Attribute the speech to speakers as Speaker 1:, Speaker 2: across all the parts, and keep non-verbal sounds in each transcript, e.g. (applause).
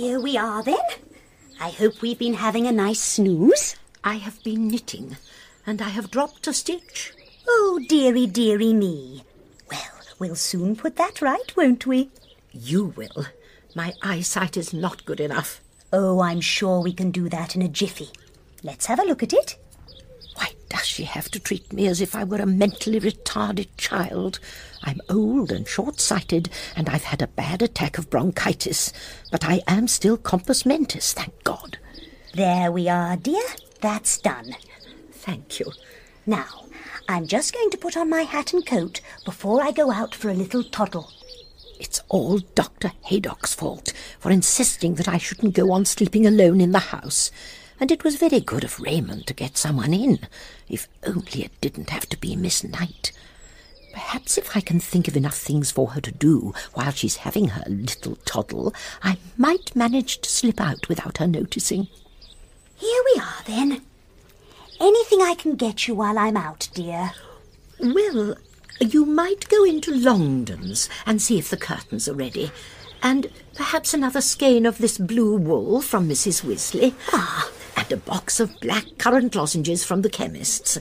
Speaker 1: Here we are then. I hope we've been having a nice snooze.
Speaker 2: I have been knitting, and I have dropped a stitch.
Speaker 1: Oh, dearie, dearie me. Well, we'll soon put that right, won't we?
Speaker 2: You will. My eyesight is not good enough.
Speaker 1: Oh, I'm sure we can do that in a jiffy. Let's have a look at it.
Speaker 2: Does she have to treat me as if I were a mentally retarded child? I'm old and short sighted, and I've had a bad attack of bronchitis, but I am still compos mentis, thank God.
Speaker 1: There we are, dear. That's done.
Speaker 2: Thank you.
Speaker 1: Now, I'm just going to put on my hat and coat before I go out for a little toddle.
Speaker 2: It's all Dr. Haydock's fault for insisting that I shouldn't go on sleeping alone in the house. And it was very good of Raymond to get someone in, if only it didn't have to be Miss Knight. Perhaps if I can think of enough things for her to do while she's having her little toddle, I might manage to slip out without her noticing.
Speaker 1: Here we are, then. Anything I can get you while I'm out, dear?
Speaker 2: Well, you might go into Longdon's and see if the curtains are ready. And perhaps another skein of this blue wool from Mrs. Wisley. Ah, and a box of black currant lozenges from the chemist's.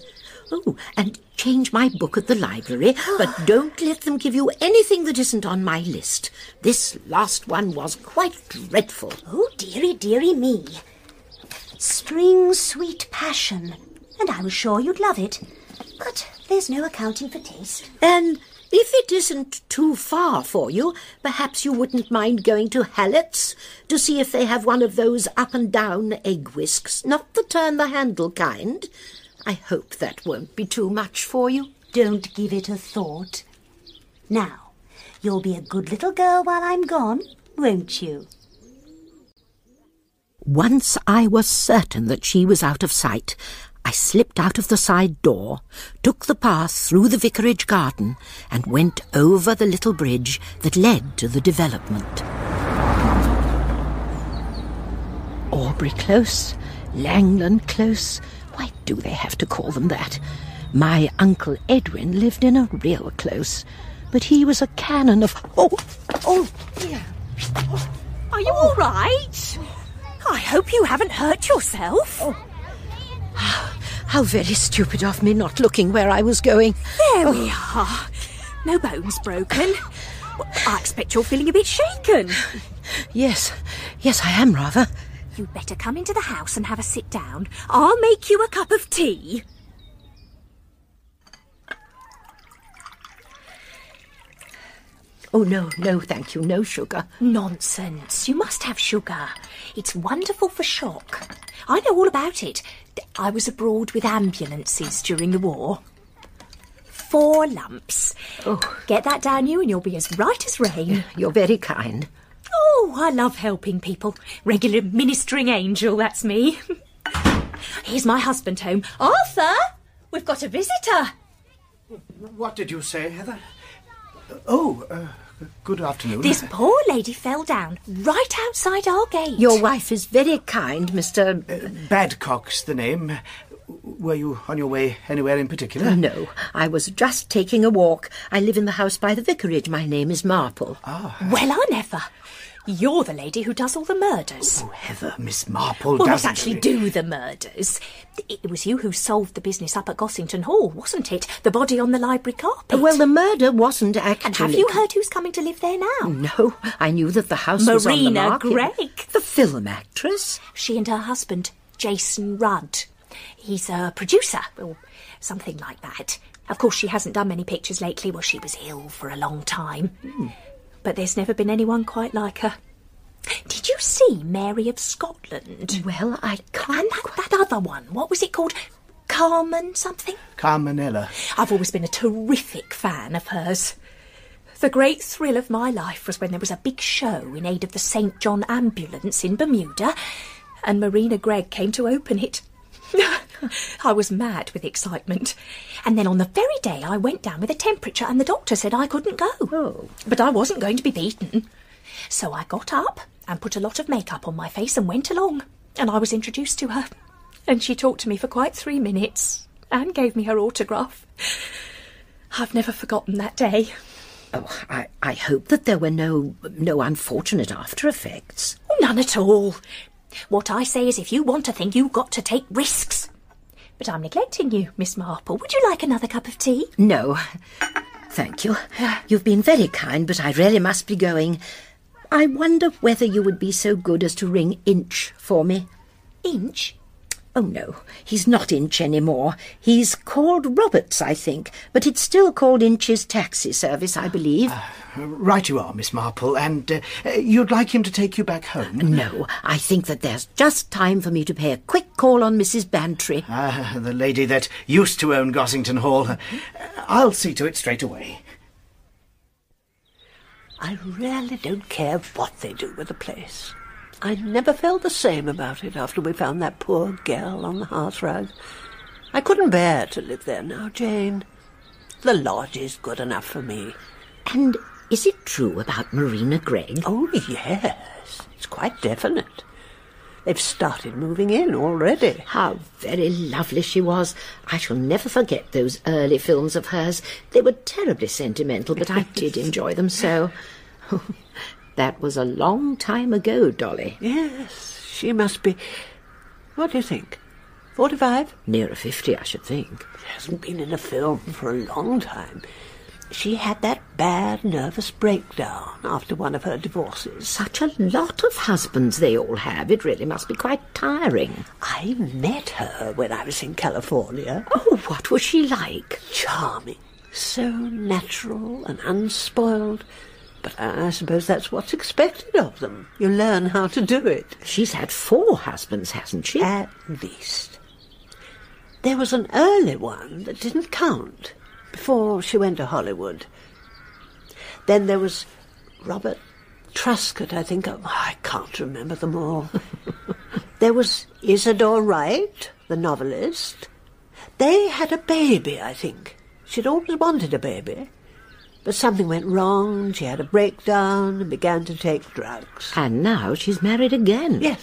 Speaker 2: Oh, and change my book at the library, but (gasps) don't let them give you anything that isn't on my list. This last one was quite dreadful.
Speaker 1: Oh, dearie, dearie me. Spring Sweet Passion. And I was sure you'd love it. But there's no accounting for taste.
Speaker 2: And if it isn't too far for you, perhaps you wouldn't mind going to Hallett's to see if they have one of those up and down egg whisks, not the turn the handle kind. I hope that won't be too much for you.
Speaker 1: Don't give it a thought. Now, you'll be a good little girl while I'm gone, won't you?
Speaker 2: Once I was certain that she was out of sight, I slipped out of the side door, took the path through the vicarage garden, and went over the little bridge that led to the development. Aubrey Close, Langland Close, why do they have to call them that? My Uncle Edwin lived in a real close, but he was a canon of. Oh, oh, dear.
Speaker 3: Oh, are you all right? I hope you haven't hurt yourself.
Speaker 2: Oh. How very stupid of me not looking where I was going.
Speaker 3: There oh. we are. No bones broken. I expect you're feeling a bit shaken.
Speaker 2: Yes, yes, I am rather.
Speaker 3: You'd better come into the house and have a sit down. I'll make you a cup of tea.
Speaker 2: Oh, no, no, thank you, no sugar.
Speaker 3: Nonsense. You must have sugar. It's wonderful for shock. I know all about it. I was abroad with ambulances during the war. Four lumps.
Speaker 2: Oh.
Speaker 3: Get that down you and you'll be as right as rain. (laughs)
Speaker 2: You're very kind.
Speaker 3: Oh, I love helping people. Regular ministering angel, that's me. (laughs) Here's my husband home. Arthur, we've got a visitor.
Speaker 4: What did you say, Heather? Oh, uh, good afternoon.
Speaker 3: This poor lady fell down right outside our gate.
Speaker 2: Your wife is very kind, Mr.
Speaker 4: Uh, Badcock's the name. Were you on your way anywhere in particular?
Speaker 2: No, I was just taking a walk. I live in the house by the vicarage. My name is Marple.
Speaker 4: Ah.
Speaker 3: Well, I never. You're the lady who does all the murders.
Speaker 4: Oh, Heather, Miss Marple
Speaker 3: well,
Speaker 4: doesn't
Speaker 3: not actually do the murders. It was you who solved the business up at Gossington Hall, wasn't it? The body on the library carpet.
Speaker 2: Well, the murder wasn't actually.
Speaker 3: And have you heard who's coming to live there now?
Speaker 2: No, I knew that the house was on the
Speaker 3: Marina
Speaker 2: market.
Speaker 3: Gregg.
Speaker 2: The film actress.
Speaker 3: She and her husband, Jason Rudd. He's a producer, or something like that. Of course, she hasn't done many pictures lately. Well, she was ill for a long time. Hmm. But there's never been anyone quite like her. Did you see Mary of Scotland?
Speaker 2: Well, I can't.
Speaker 3: And that, that other one, what was it called? Carmen something?
Speaker 4: Carmenella.
Speaker 3: I've always been a terrific fan of hers. The great thrill of my life was when there was a big show in aid of the St. John Ambulance in Bermuda, and Marina Gregg came to open it. (laughs) I was mad with excitement. And then on the very day I went down with a temperature, and the doctor said I couldn't go.
Speaker 2: Oh.
Speaker 3: But I wasn't going to be beaten. So I got up and put a lot of makeup on my face and went along. And I was introduced to her. And she talked to me for quite three minutes and gave me her autograph. I've never forgotten that day.
Speaker 2: Oh, I, I hope that there were no no unfortunate after effects.
Speaker 3: Oh, none at all. What I say is if you want a thing, you've got to take risks. But I'm neglecting you, Miss Marple. Would you like another cup of tea?
Speaker 2: No, thank you. You've been very kind, but I really must be going. I wonder whether you would be so good as to ring Inch for me.
Speaker 3: Inch?
Speaker 2: Oh, no, he's not Inch anymore. He's called Roberts, I think, but it's still called Inch's taxi service, I believe.
Speaker 4: Right you are, Miss Marple, and uh, uh, you'd like him to take you back home?
Speaker 2: no, I think that there's just time for me to pay a quick call on Mrs. Bantry.
Speaker 4: Ah, the lady that used to own Gossington Hall. Uh, I'll see to it straight away.
Speaker 5: I really don't care what they do with the place. I never felt the same about it after we found that poor girl on the hearthrug. I couldn't bear to live there now, Jane. The lodge is good enough for me.
Speaker 2: And is it true about Marina Gregg?
Speaker 5: Oh, yes. It's quite definite. They've started moving in already.
Speaker 2: How very lovely she was. I shall never forget those early films of hers. They were terribly sentimental, but I (laughs) did enjoy them so. (laughs) that was a long time ago, Dolly.
Speaker 5: Yes, she must be. What do you think? Forty-five?
Speaker 2: Nearer fifty, I should think.
Speaker 5: She hasn't been in a film for a long time. She had that bad nervous breakdown after one of her divorces.
Speaker 2: Such a lot of husbands they all have. It really must be quite tiring.
Speaker 5: I met her when I was in California.
Speaker 2: Oh, what was she like?
Speaker 5: Charming. So natural and unspoiled. But I suppose that's what's expected of them. You learn how to do it.
Speaker 2: She's had four husbands, hasn't she?
Speaker 5: At least. There was an early one that didn't count before she went to Hollywood. Then there was Robert Truscott, I think. Oh, I can't remember them all. (laughs) there was Isadore Wright, the novelist. They had a baby, I think. She'd always wanted a baby. But something went wrong, she had a breakdown and began to take drugs.
Speaker 2: And now she's married again.
Speaker 5: Yes.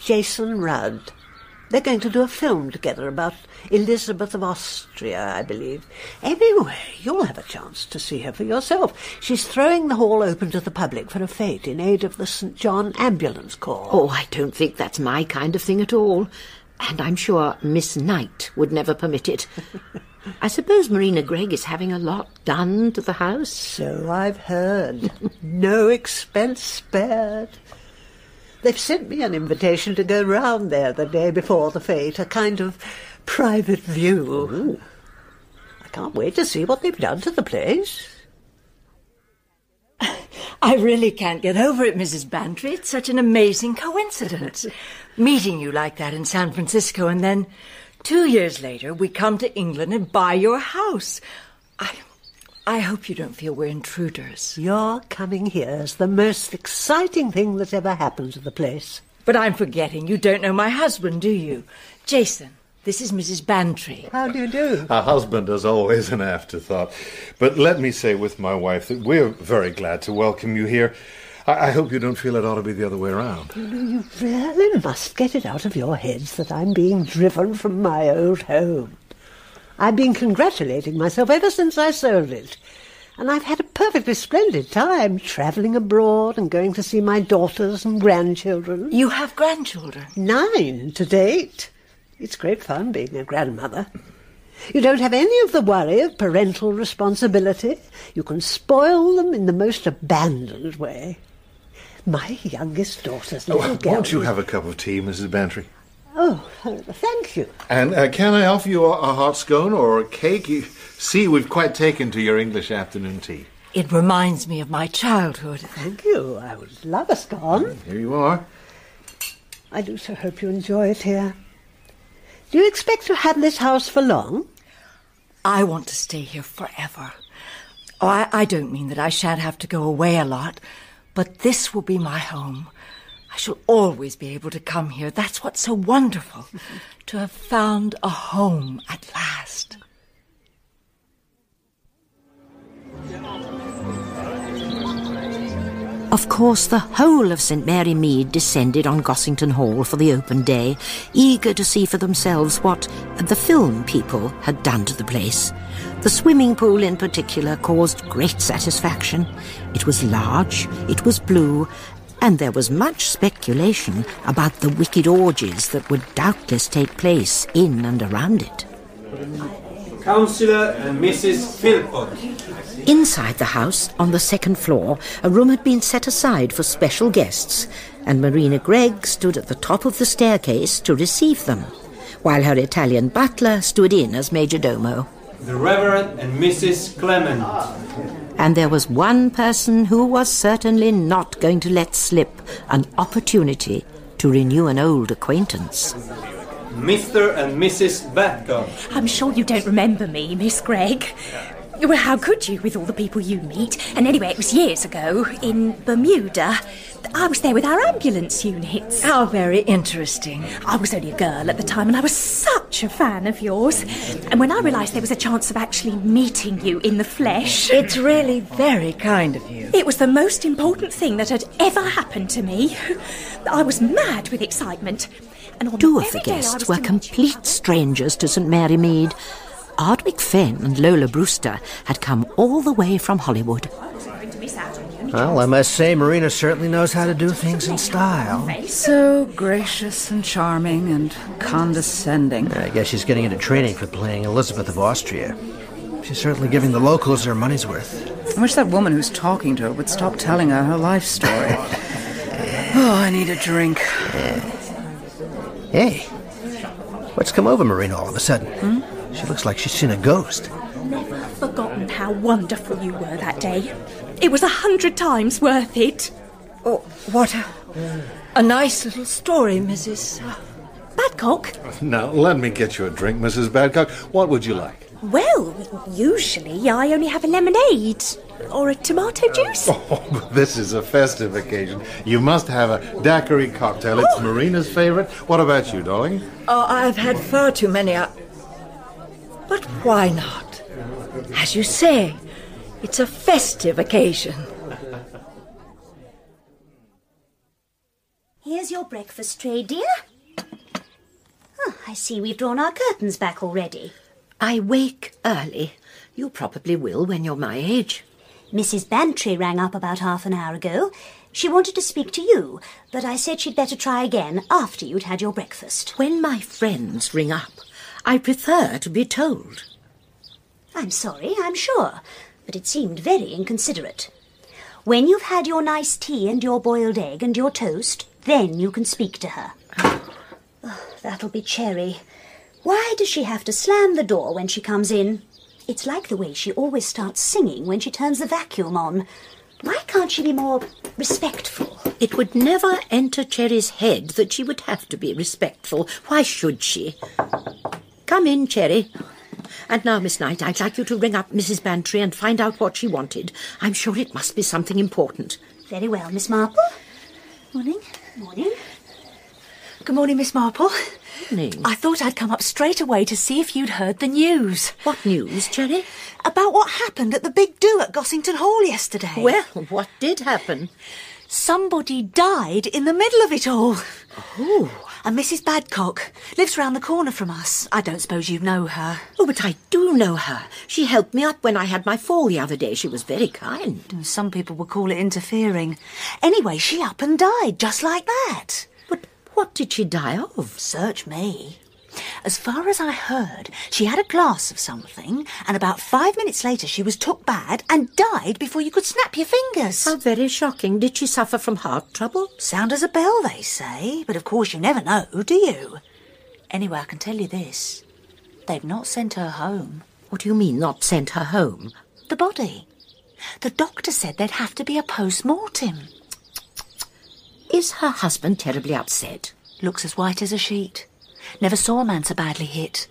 Speaker 5: Jason Rudd. They're going to do a film together about Elizabeth of Austria, I believe. Anyway, you'll have a chance to see her for yourself. She's throwing the hall open to the public for a fete in aid of the St. John Ambulance Corps.
Speaker 2: Oh, I don't think that's my kind of thing at all. And I'm sure Miss Knight would never permit it. (laughs) I suppose Marina Gregg is having a lot done to the house.
Speaker 5: So I've heard. no expense spared. They've sent me an invitation to go round there the day before the fete, a kind of private view.
Speaker 2: Ooh.
Speaker 5: I can't wait to see what they've done to the place. (laughs)
Speaker 6: I really can't get over it, Mrs. Bantry. It's such an amazing coincidence. (laughs) Meeting you like that in San Francisco, and then two years later, we come to England and buy your house. I, I hope you don't feel we're intruders.
Speaker 5: Your coming here is the most exciting thing that's ever happened to the place.
Speaker 6: But I'm forgetting you don't know my husband, do you? Jason, this is Mrs. Bantry.
Speaker 5: How do you do?
Speaker 7: A husband is always an afterthought. But let me say with my wife that we're very glad to welcome you here. I, I hope you don't feel it ought to be the other way around.
Speaker 5: You know, you really must get it out of your heads that I'm being driven from my old home. I've been congratulating myself ever since I sold it. And I've had a perfectly splendid time travelling abroad and going to see my daughters and grandchildren.
Speaker 6: You have grandchildren?
Speaker 5: Nine to date. It's great fun being a grandmother. You don't have any of the worry of parental responsibility. You can spoil them in the most abandoned way. My youngest daughter's little
Speaker 7: Oh,
Speaker 5: girl.
Speaker 7: won't you have a cup of tea, Mrs. Bantry?
Speaker 5: Oh, thank you.
Speaker 7: And uh, can I offer you a, a hot scone or a cake? You, see, we've quite taken to your English afternoon tea.
Speaker 6: It reminds me of my childhood.
Speaker 5: Thank you. I would love a scone.
Speaker 7: Here you are.
Speaker 5: I do so hope you enjoy it here. Do you expect to have this house for long?
Speaker 6: I want to stay here forever. Oh, I, I don't mean that I shan't have to go away a lot, but this will be my home. I shall always be able to come here. That's what's so wonderful, (laughs) to have found a home at last.
Speaker 2: Of course, the whole of St. Mary Mead descended on Gossington Hall for the open day, eager to see for themselves what the film people had done to the place. The swimming pool in particular caused great satisfaction. It was large, it was blue, And there was much speculation about the wicked orgies that would doubtless take place in and around it.
Speaker 8: Councillor and Mrs. Philpott.
Speaker 2: Inside the house, on the second floor, a room had been set aside for special guests, and Marina Gregg stood at the top of the staircase to receive them, while her Italian butler stood in as major domo.
Speaker 8: The Reverend and Mrs. Clement.
Speaker 2: And there was one person who was certainly not going to let slip an opportunity to renew an old acquaintance.
Speaker 8: Mr. and Mrs. Badcock.
Speaker 3: I'm sure you don't remember me, Miss Gregg. Well, how could you with all the people you meet? And anyway, it was years ago in Bermuda. I was there with our ambulance units.
Speaker 6: How very interesting.
Speaker 3: I was only a girl at the time and I was such a fan of yours. And when I realised there was a chance of actually meeting you in the flesh,
Speaker 6: It's really very kind of you.
Speaker 3: it was the most important thing that had ever happened to me. I was mad with excitement. And
Speaker 2: Two of the
Speaker 3: very day I
Speaker 2: guests were
Speaker 3: to meet you-
Speaker 2: complete strangers to St Mary Mead. Ardwick Fenn and Lola Brewster had come all the way from Hollywood.
Speaker 4: Well, I must say, Marina certainly knows how to do things in style.
Speaker 9: So gracious and charming and condescending.
Speaker 4: I guess she's getting into training for playing Elizabeth of Austria. She's certainly giving the locals their money's worth.
Speaker 9: I wish that woman who's talking to her would stop telling her her life story. (laughs) oh, I need a drink.
Speaker 4: Hey, what's come over Marina all of a sudden? Hmm? She looks like she's seen a ghost.
Speaker 3: Never forgotten how wonderful you were that day. It was a hundred times worth it.
Speaker 6: Oh, what a, a nice little story, Mrs.
Speaker 3: Badcock?
Speaker 7: Now, let me get you a drink, Mrs. Badcock. What would you like?
Speaker 3: Well, usually I only have a lemonade or a tomato juice. (laughs)
Speaker 7: Oh, this is a festive occasion. You must have a daiquiri cocktail. It's oh! Marina's favorite. What about you, darling?
Speaker 6: Oh, I've had far too many. I... But why not? As you say, it's a festive occasion.
Speaker 1: Here's your breakfast tray, dear. Oh, I see we've drawn our curtains back already.
Speaker 2: I wake early. You probably will when you're my age.
Speaker 1: Mrs. Bantry rang up about half an hour ago. She wanted to speak to you, but I said she'd better try again after you'd had your breakfast.
Speaker 2: When my friends ring up, I prefer to be told.
Speaker 1: I'm sorry, I'm sure, but it seemed very inconsiderate. When you've had your nice tea and your boiled egg and your toast, then you can speak to her. (sighs) Oh, that'll be Cherry. Why does she have to slam the door when she comes in? It's like the way she always starts singing when she turns the vacuum on. Why can't she be more respectful?
Speaker 2: It would never enter Cherry's head that she would have to be respectful. Why should she? Come in, Cherry. And now, Miss Knight, I'd like you to ring up Mrs. Bantry and find out what she wanted. I'm sure it must be something important.
Speaker 1: Very well, Miss Marple. Morning. Morning.
Speaker 3: Good morning, Miss Marple.
Speaker 2: Evening.
Speaker 3: I thought I'd come up straight away to see if you'd heard the news.
Speaker 2: What news, Cherry?
Speaker 10: About what happened at the big do at Gossington Hall yesterday.
Speaker 2: Well, what did happen?
Speaker 10: Somebody died in the middle of it all. Oh. And Mrs. Badcock lives round the corner from us. I don't suppose you know her.
Speaker 2: Oh, but I do know her. She helped me up when I had my fall the other day. She was very kind.
Speaker 10: Mm, some people would call it interfering. Anyway, she up and died just like that.
Speaker 2: But what did she die of?
Speaker 10: Search me. As far as I heard, she had a glass of something, and about five minutes later she was took bad and died before you could snap your fingers.
Speaker 2: How very shocking. Did she suffer from heart trouble?
Speaker 10: Sound as a bell, they say, but of course you never know, do you? Anyway, I can tell you this. They've not sent her home.
Speaker 2: What do you mean, not sent her home?
Speaker 10: The body. The doctor said there'd have to be a post-mortem.
Speaker 2: Is her husband terribly upset?
Speaker 10: Looks as white as a sheet. Never saw a man so badly hit.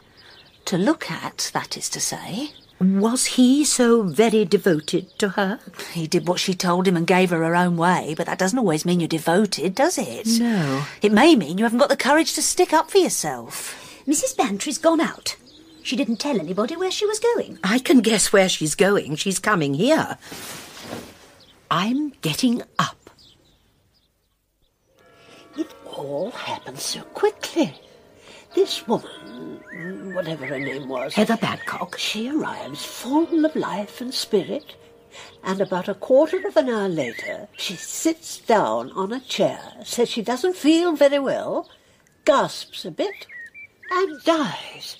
Speaker 10: To look at, that is to say.
Speaker 2: Was he so very devoted to her?
Speaker 10: He did what she told him and gave her her own way, but that doesn't always mean you're devoted, does it?
Speaker 2: No.
Speaker 10: It may mean you haven't got the courage to stick up for yourself.
Speaker 1: Mrs. Bantry's gone out. She didn't tell anybody where she was going.
Speaker 2: I can guess where she's going. She's coming here. I'm getting up.
Speaker 5: It all happened so quickly. This woman, whatever her name was,
Speaker 2: Heather Badcock.
Speaker 5: she arrives full of life and spirit, And about a quarter of an hour later, she sits down on a chair, says she doesn't feel very well, gasps a bit, and dies.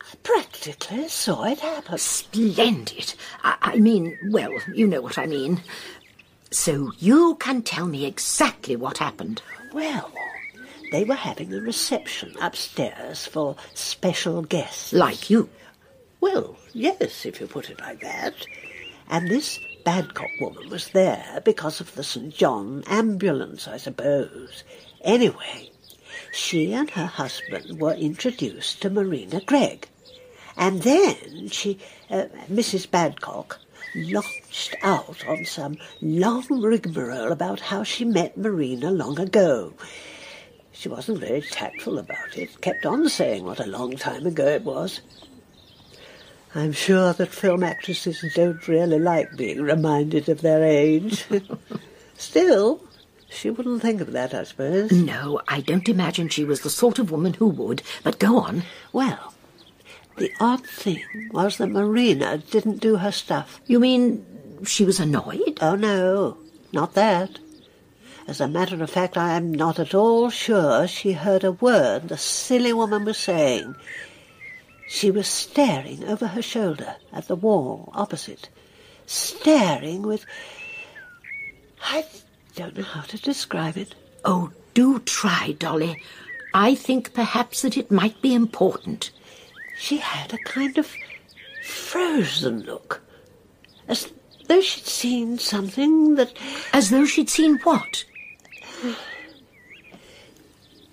Speaker 5: I practically saw it happen.
Speaker 2: Splendid. I, I mean, well, you know what I mean. So you can tell me exactly what happened.
Speaker 5: Well, they were having a reception upstairs for special guests.
Speaker 2: Like you.
Speaker 5: Well, yes, if you put it like that. And this Badcock woman was there because of the St. John ambulance, I suppose. Anyway, she and her husband were introduced to Marina Gregg. And then she, uh, Mrs. Badcock, launched out on some long rigmarole about how she met Marina long ago. She wasn't very tactful about it, kept on saying what a long time ago it was. I'm sure that film actresses don't really like being reminded of their age. (laughs) Still, she wouldn't think of that, I suppose.
Speaker 2: No, I don't imagine she was the sort of woman who would. But go on.
Speaker 5: Well, the odd thing was that Marina didn't do her stuff.
Speaker 2: You mean she was annoyed?
Speaker 5: Oh, no, not that. As a matter of fact, I am not at all sure she heard a word the silly woman was saying. She was staring over her shoulder at the wall opposite, staring with. I don't know how to describe it.
Speaker 2: Oh, do try, Dolly. I think perhaps that it might be important.
Speaker 5: She had a kind of frozen look, as though she'd seen something that.
Speaker 2: As though she'd seen what?
Speaker 5: Do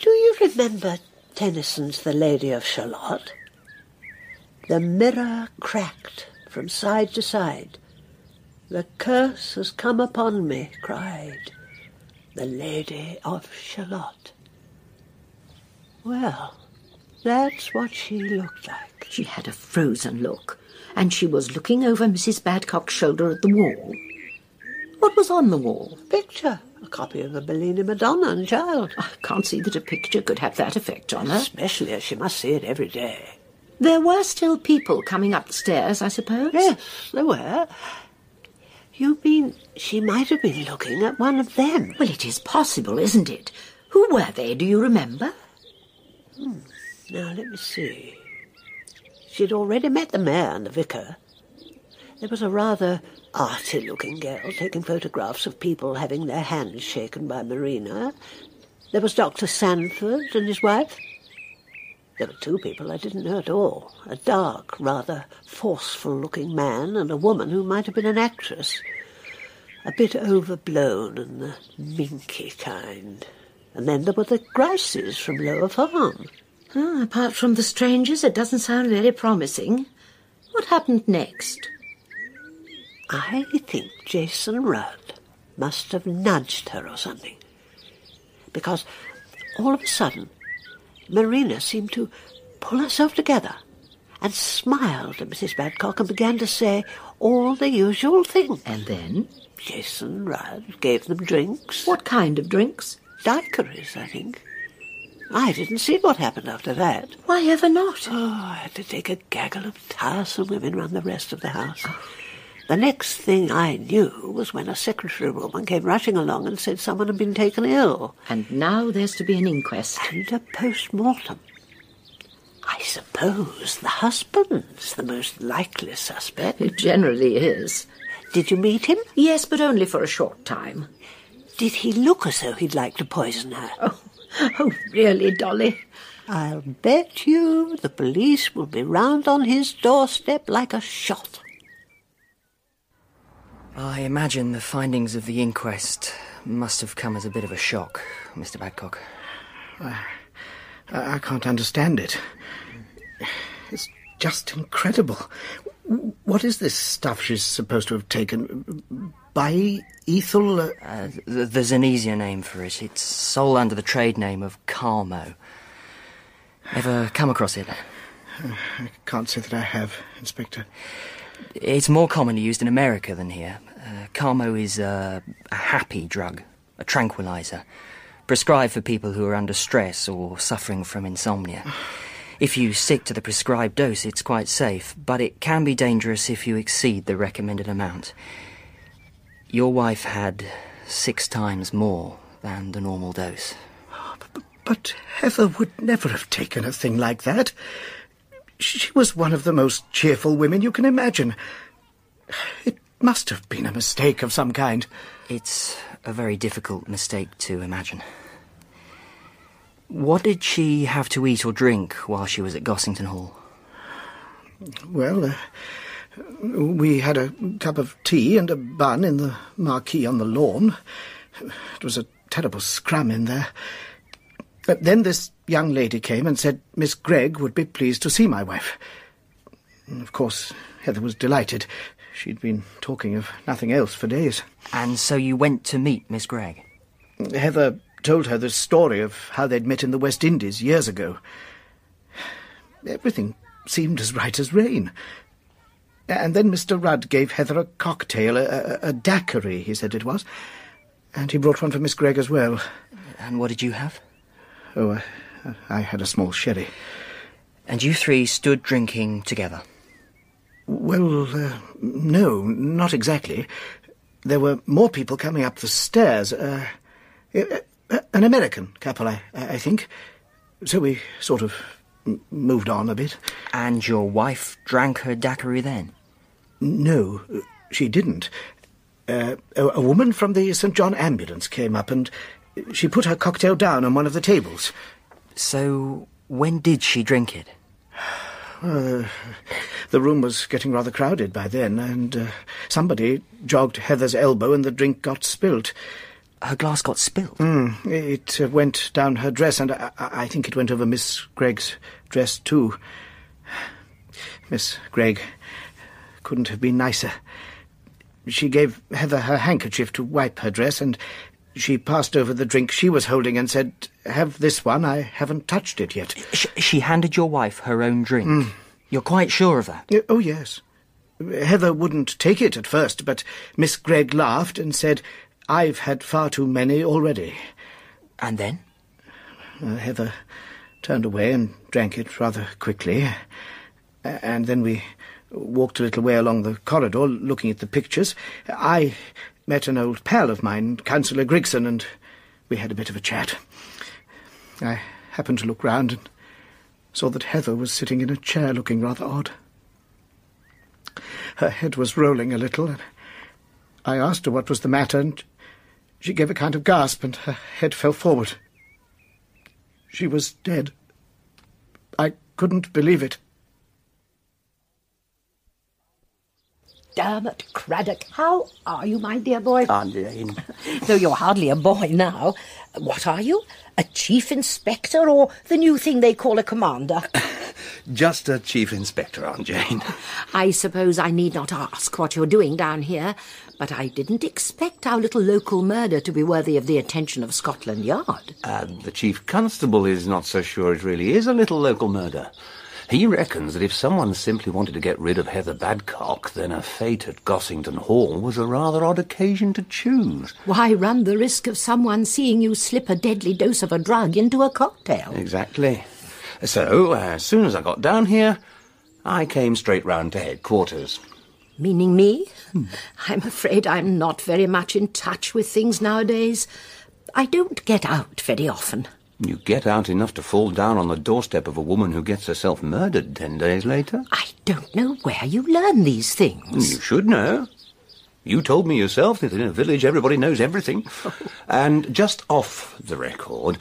Speaker 5: you remember Tennyson's The Lady of Shalott? The mirror cracked from side to side. The curse has come upon me, cried the Lady of Shalott. Well, that's what she looked like.
Speaker 2: She had a frozen look, and she was looking over Mrs. Badcock's shoulder at the wall. What was on the wall?
Speaker 5: Picture. A copy of the Bellini Madonna and Child.
Speaker 2: I can't see that a picture could have that effect on her.
Speaker 5: Especially as she must see it every day.
Speaker 2: There were still people coming up the stairs, I suppose?
Speaker 5: Yes, there were. You mean she might have been looking at one of them?
Speaker 2: Well, it is possible, isn't it? Who were they, do you remember?
Speaker 5: Hmm. Now, let me see. She'd already met the mayor and the vicar. There was a rather arty-looking girl taking photographs of people having their hands shaken by Marina. There was Dr. Sanford and his wife. There were two people I didn't know at all. A dark, rather forceful-looking man and a woman who might have been an actress. A bit overblown and the minky kind. And then there were the Grices from Lower Farm.
Speaker 2: Oh, apart from the strangers, it doesn't sound very promising. What happened next?
Speaker 5: I think Jason Rudd must have nudged her or something. Because all of a sudden, Marina seemed to pull herself together and smiled at Mrs. Badcock and began to say all the usual things.
Speaker 2: And then?
Speaker 5: Jason Rudd gave them drinks.
Speaker 2: What kind of drinks?
Speaker 5: Daiquiris, I think. I didn't see what happened after that.
Speaker 2: Why ever not?
Speaker 5: Oh, I had to take a gaggle of tiresome women round the rest of the house. Oh. The next thing I knew was when a secretary woman came rushing along and said someone had been taken ill.
Speaker 2: And now there's to be an inquest.
Speaker 5: And a post-mortem. I suppose the husband's the most likely suspect.
Speaker 2: It generally is.
Speaker 5: Did you meet him?
Speaker 2: Yes, but only for a short time.
Speaker 5: Did he look as though he'd like to poison her?
Speaker 2: Oh, oh really, Dolly?
Speaker 5: I'll bet you the police will be round on his doorstep like a shot.
Speaker 11: I imagine the findings of the inquest must have come as a bit of a shock, Mr. Badcock.
Speaker 4: I, I can't understand it. It's just incredible. What is this stuff she's supposed to have taken? Bi-ethyl? Uh...
Speaker 11: Uh, th- there's an easier name for it. It's sold under the trade name of Calmo. Ever come across it?
Speaker 4: I can't say that I have, Inspector.
Speaker 11: It's more commonly used in America than here. Uh, Calmo is uh, a happy drug, a tranquilizer, prescribed for people who are under stress or suffering from insomnia. If you stick to the prescribed dose, it's quite safe, but it can be dangerous if you exceed the recommended amount. Your wife had six times more than the normal dose.
Speaker 4: But Heather would never have taken a thing like that. She was one of the most cheerful women you can imagine. It must have been a mistake of some kind.
Speaker 11: It's a very difficult mistake to imagine. What did she have to eat or drink while she was at Gossington Hall?
Speaker 4: Well, uh, we had a cup of tea and a bun in the marquee on the lawn. It was a terrible scrum in there. But then this young lady came and said Miss Gregg would be pleased to see my wife. Of course, Heather was delighted. She'd been talking of nothing else for days.
Speaker 11: And so you went to meet Miss Gregg?
Speaker 4: Heather told her the story of how they'd met in the West Indies years ago. Everything seemed as right as rain. And then Mr. Rudd gave Heather a cocktail, a, a, a daiquiri, he said it was. And he brought one for Miss Gregg as well.
Speaker 11: And what did you have?
Speaker 4: Oh, uh, I had a small sherry.
Speaker 11: And you three stood drinking together?
Speaker 4: Well, uh, no, not exactly. There were more people coming up the stairs. Uh, uh, an American couple, I, I think. So we sort of moved on a bit.
Speaker 11: And your wife drank her daiquiri then?
Speaker 4: No, she didn't. Uh, a, a woman from the St. John ambulance came up and she put her cocktail down on one of the tables.
Speaker 11: So, when did she drink it? (sighs)
Speaker 4: Uh, the room was getting rather crowded by then, and uh, somebody jogged Heather's elbow and the drink got spilt.
Speaker 11: Her glass got spilled?
Speaker 4: Mm, it uh, went down her dress, and I, I think it went over Miss Gregg's dress, too. (sighs) Miss Gregg couldn't have been nicer. She gave Heather her handkerchief to wipe her dress, and she passed over the drink she was holding and said, Have this one, I haven't touched it yet.
Speaker 11: Sh- she handed your wife her own drink? Mm. You're quite sure of that?
Speaker 4: Oh, yes. Heather wouldn't take it at first, but Miss Gregg laughed and said, I've had far too many already.
Speaker 11: And then?
Speaker 4: Uh, Heather turned away and drank it rather quickly. And then we walked a little way along the corridor, looking at the pictures. I met an old pal of mine, Councillor Grigson, and we had a bit of a chat. I happened to look round and saw that Heather was sitting in a chair looking rather odd. Her head was rolling a little, and I asked her what was the matter, and she gave a kind of gasp, and her head fell forward. She was dead. I couldn't believe it.
Speaker 2: Dermot Craddock, how are you, my dear boy?
Speaker 12: Aunt (laughs) Jane.
Speaker 2: Though you're hardly a boy now. What are you? A chief inspector or the new thing they call a commander? (coughs)
Speaker 12: Just a chief inspector, Aunt Jane. (laughs)
Speaker 2: I suppose I need not ask what you're doing down here, but I didn't expect our little local murder to be worthy of the attention of Scotland Yard.
Speaker 12: Uh, the chief constable is not so sure it really is a little local murder. He reckons that if someone simply wanted to get rid of Heather Badcock, then a fete at Gossington Hall was a rather odd occasion to choose.
Speaker 2: Why run the risk of someone seeing you slip a deadly dose of a drug into a cocktail?
Speaker 12: Exactly. So, as soon as I got down here, I came straight round to headquarters.
Speaker 2: Meaning me? Hmm. I'm afraid I'm not very much in touch with things nowadays. I don't get out very often.
Speaker 12: You get out enough to fall down on the doorstep of a woman who gets herself murdered ten days later.
Speaker 2: I don't know where you learn these things.
Speaker 12: You should know. You told me yourself that in a village everybody knows everything. (laughs) and just off the record,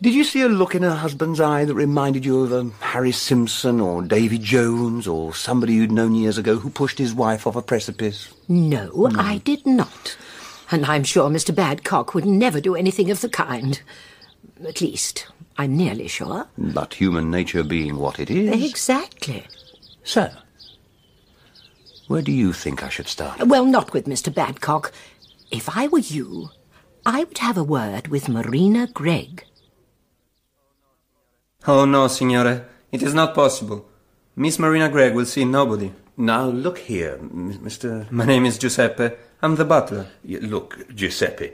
Speaker 12: did you see a look in her husband's eye that reminded you of um, Harry Simpson or Davy Jones or somebody you'd known years ago who pushed his wife off a precipice?
Speaker 2: No, mm. I did not. And I'm sure Mr. Badcock would never do anything of the kind. At least, I'm nearly sure.
Speaker 12: But human nature being what it is.
Speaker 2: Exactly.
Speaker 12: So, where do you think I should start?
Speaker 2: Well, not with Mr. Badcock. If I were you, I would have a word with Marina Gregg.
Speaker 8: Oh, no, signore. It is not possible. Miss Marina Gregg will see nobody.
Speaker 12: Now, look here, Mr.
Speaker 8: My name is Giuseppe. I'm the butler.
Speaker 12: Look, Giuseppe.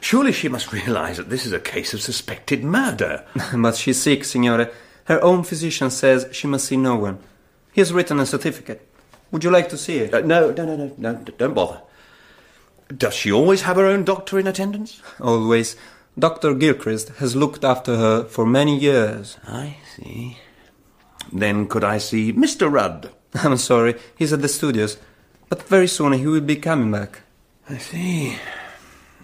Speaker 12: Surely she must realize that this is a case of suspected murder. (laughs)
Speaker 8: but she's sick, signore. Her own physician says she must see no one. He has written a certificate. Would you like to see it?
Speaker 12: Uh, no, no, no, no, no, don't bother. Does she always have her own doctor in attendance?
Speaker 8: Always. Dr. Gilchrist has looked after her for many years.
Speaker 12: I see. Then could I see Mr. Rudd? (laughs)
Speaker 8: I'm sorry, he's at the studios. But very soon he will be coming back.
Speaker 12: I see.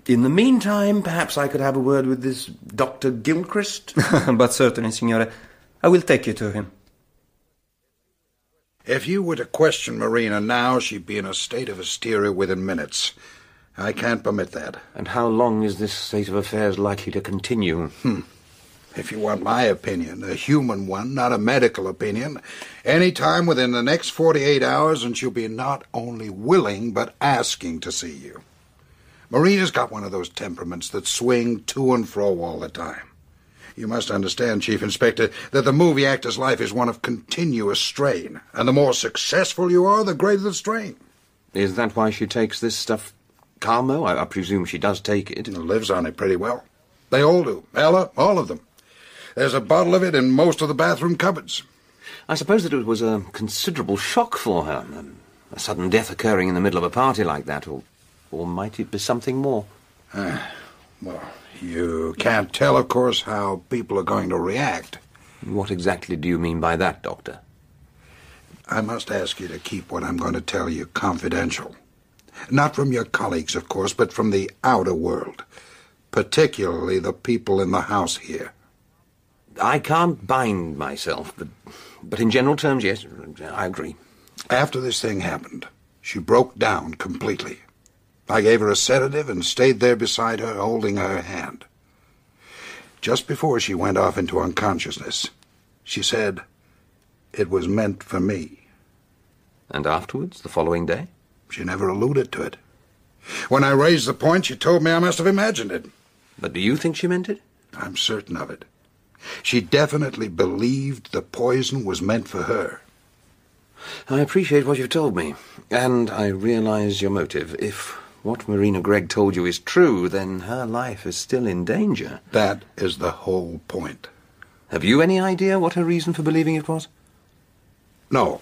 Speaker 12: In the meantime, perhaps I could have a word with this Dr. Gilchrist? (laughs)
Speaker 8: but certainly, signore. I will take you to him.
Speaker 13: If you were to question Marina now, she'd be in a state of hysteria within minutes. I can't permit that.
Speaker 12: And how long is this state of affairs likely to continue?
Speaker 13: Hmm. If you want my opinion, a human one, not a medical opinion, any time within the next 48 hours, and she'll be not only willing, but asking to see you. Marina's got one of those temperaments that swing to and fro all the time. You must understand, Chief Inspector, that the movie actor's life is one of continuous strain, and the more successful you are, the greater the strain.
Speaker 12: Is that why she takes this stuff calmo? I, I presume she does take it.
Speaker 13: And lives on it pretty well. They all do. Ella, all of them. There's a bottle of it in most of the bathroom cupboards.
Speaker 12: I suppose that it was a considerable shock for her. A sudden death occurring in the middle of a party like that, or, or might it be something more?
Speaker 13: Uh, well, you can't tell, of course, how people are going to react.
Speaker 12: What exactly do you mean by that, Doctor?
Speaker 13: I must ask you to keep what I'm going to tell you confidential. Not from your colleagues, of course, but from the outer world, particularly the people in the house here.
Speaker 12: I can't bind myself, but, but in general terms, yes, I agree.
Speaker 13: After this thing happened, she broke down completely. I gave her a sedative and stayed there beside her, holding her hand. Just before she went off into unconsciousness, she said, It was meant for me.
Speaker 12: And afterwards, the following day?
Speaker 13: She never alluded to it. When I raised the point, she told me I must have imagined it.
Speaker 12: But do you think she meant it?
Speaker 13: I'm certain of it. She definitely believed the poison was meant for her.
Speaker 12: I appreciate what you've told me, and I realize your motive. If what Marina Gregg told you is true, then her life is still in danger.
Speaker 13: That is the whole point.
Speaker 12: Have you any idea what her reason for believing it was?
Speaker 13: No.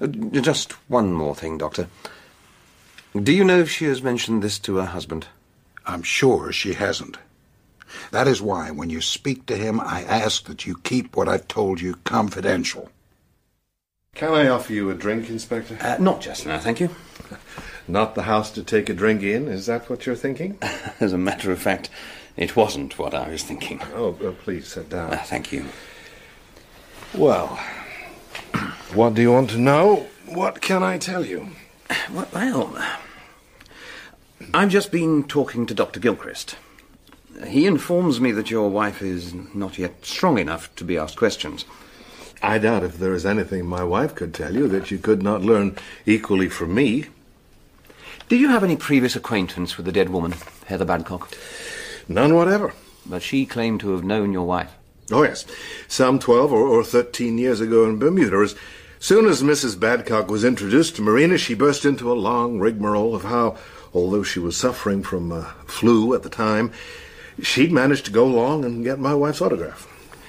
Speaker 12: Uh, just one more thing, Doctor. Do you know if she has mentioned this to her husband?
Speaker 13: I'm sure she hasn't. That is why, when you speak to him, I ask that you keep what I've told you confidential.
Speaker 7: Can I offer you a drink, Inspector?
Speaker 12: Uh, not just now, thank you.
Speaker 7: Not the house to take a drink in, is that what you're thinking? (laughs)
Speaker 12: As a matter of fact, it wasn't what I was thinking.
Speaker 7: Oh, please sit down.
Speaker 12: Uh, thank you.
Speaker 7: Well, what do you want to know? What can I tell you?
Speaker 12: Well, I've just been talking to Dr. Gilchrist. He informs me that your wife is not yet strong enough to be asked questions.
Speaker 7: I doubt if there is anything my wife could tell you that you could not learn equally from me.
Speaker 12: Did you have any previous acquaintance with the dead woman, Heather Badcock?
Speaker 7: None whatever.
Speaker 12: But she claimed to have known your wife.
Speaker 7: Oh, yes. Some twelve or, or thirteen years ago in Bermuda. As soon as Mrs. Badcock was introduced to Marina, she burst into a long rigmarole of how, although she was suffering from uh, flu at the time, she'd managed to go along and get my wife's autograph.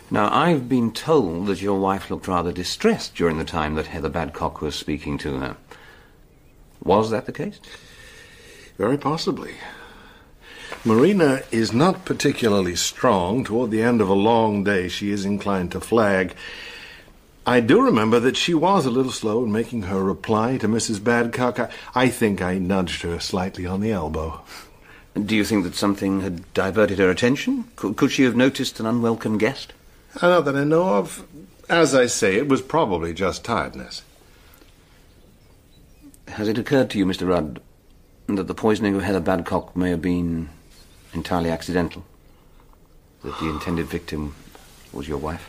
Speaker 12: Now, I've been told that your wife looked rather distressed during the time that Heather Badcock was speaking to her. Was that the case?
Speaker 7: Very possibly. Marina is not particularly strong. Toward the end of a long day, she is inclined to flag. I do remember that she was a little slow in making her reply to Mrs. Badcock. I, I think I nudged her slightly on the elbow.
Speaker 12: Do you think that something had diverted her attention? Could, could she have noticed an unwelcome guest?
Speaker 7: Uh, not that I know of. As I say, it was probably just tiredness.
Speaker 12: Has it occurred to you, Mr. Rudd, that the poisoning of Heather Badcock may have been entirely accidental? That the intended victim was your wife?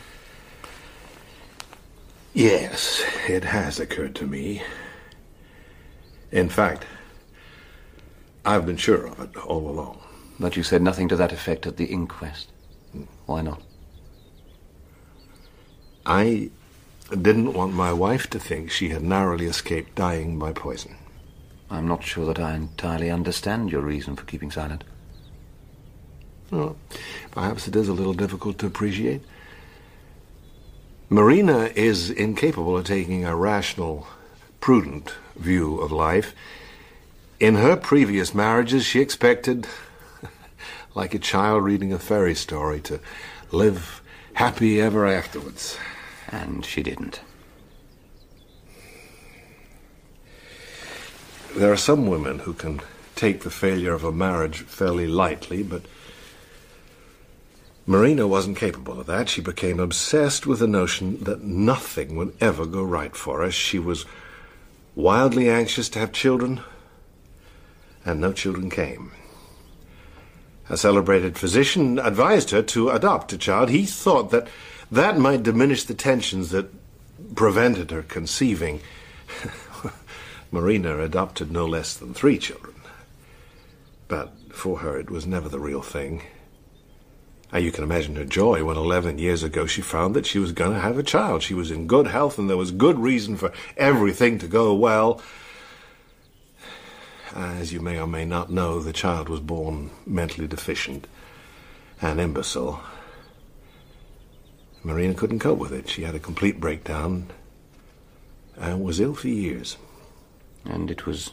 Speaker 7: Yes, it has occurred to me. In fact, I've been sure of it all along.
Speaker 12: But you said nothing to that effect at the inquest. Why not?
Speaker 7: I didn't want my wife to think she had narrowly escaped dying by poison.
Speaker 12: I'm not sure that I entirely understand your reason for keeping silent.
Speaker 7: Well, perhaps it is a little difficult to appreciate. Marina is incapable of taking a rational, prudent view of life. In her previous marriages, she expected, (laughs) like a child reading a fairy story, to live happy ever afterwards.
Speaker 12: And she didn't.
Speaker 7: There are some women who can take the failure of a marriage fairly lightly, but Marina wasn't capable of that. She became obsessed with the notion that nothing would ever go right for us. She was wildly anxious to have children, and no children came. A celebrated physician advised her to adopt a child. He thought that that might diminish the tensions that prevented her conceiving. (laughs) Marina adopted no less than three children. But for her, it was never the real thing. Now, you can imagine her joy when 11 years ago she found that she was going to have a child. She was in good health and there was good reason for everything to go well. As you may or may not know, the child was born mentally deficient and imbecile. Marina couldn't cope with it. She had a complete breakdown and was ill for years.
Speaker 12: And it was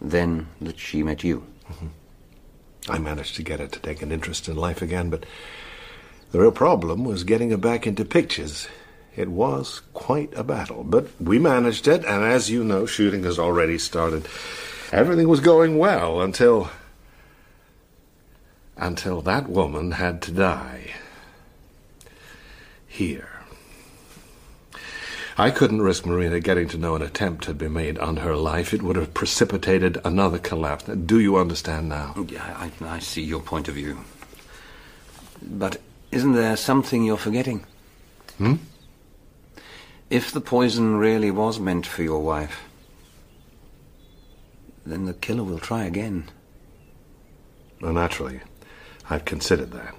Speaker 12: then that she met you. Mm-hmm.
Speaker 7: I managed to get her to take an interest in life again, but the real problem was getting her back into pictures. It was quite a battle, but we managed it, and as you know, shooting has already started. Everything was going well until. until that woman had to die. Here. I couldn't risk Marina getting to know an attempt had been made on her life. It would have precipitated another collapse. Do you understand now?
Speaker 12: Yeah, I, I see your point of view. But isn't there something you're forgetting?
Speaker 7: Hmm?
Speaker 12: If the poison really was meant for your wife, then the killer will try again.
Speaker 7: Well, naturally, I've considered that.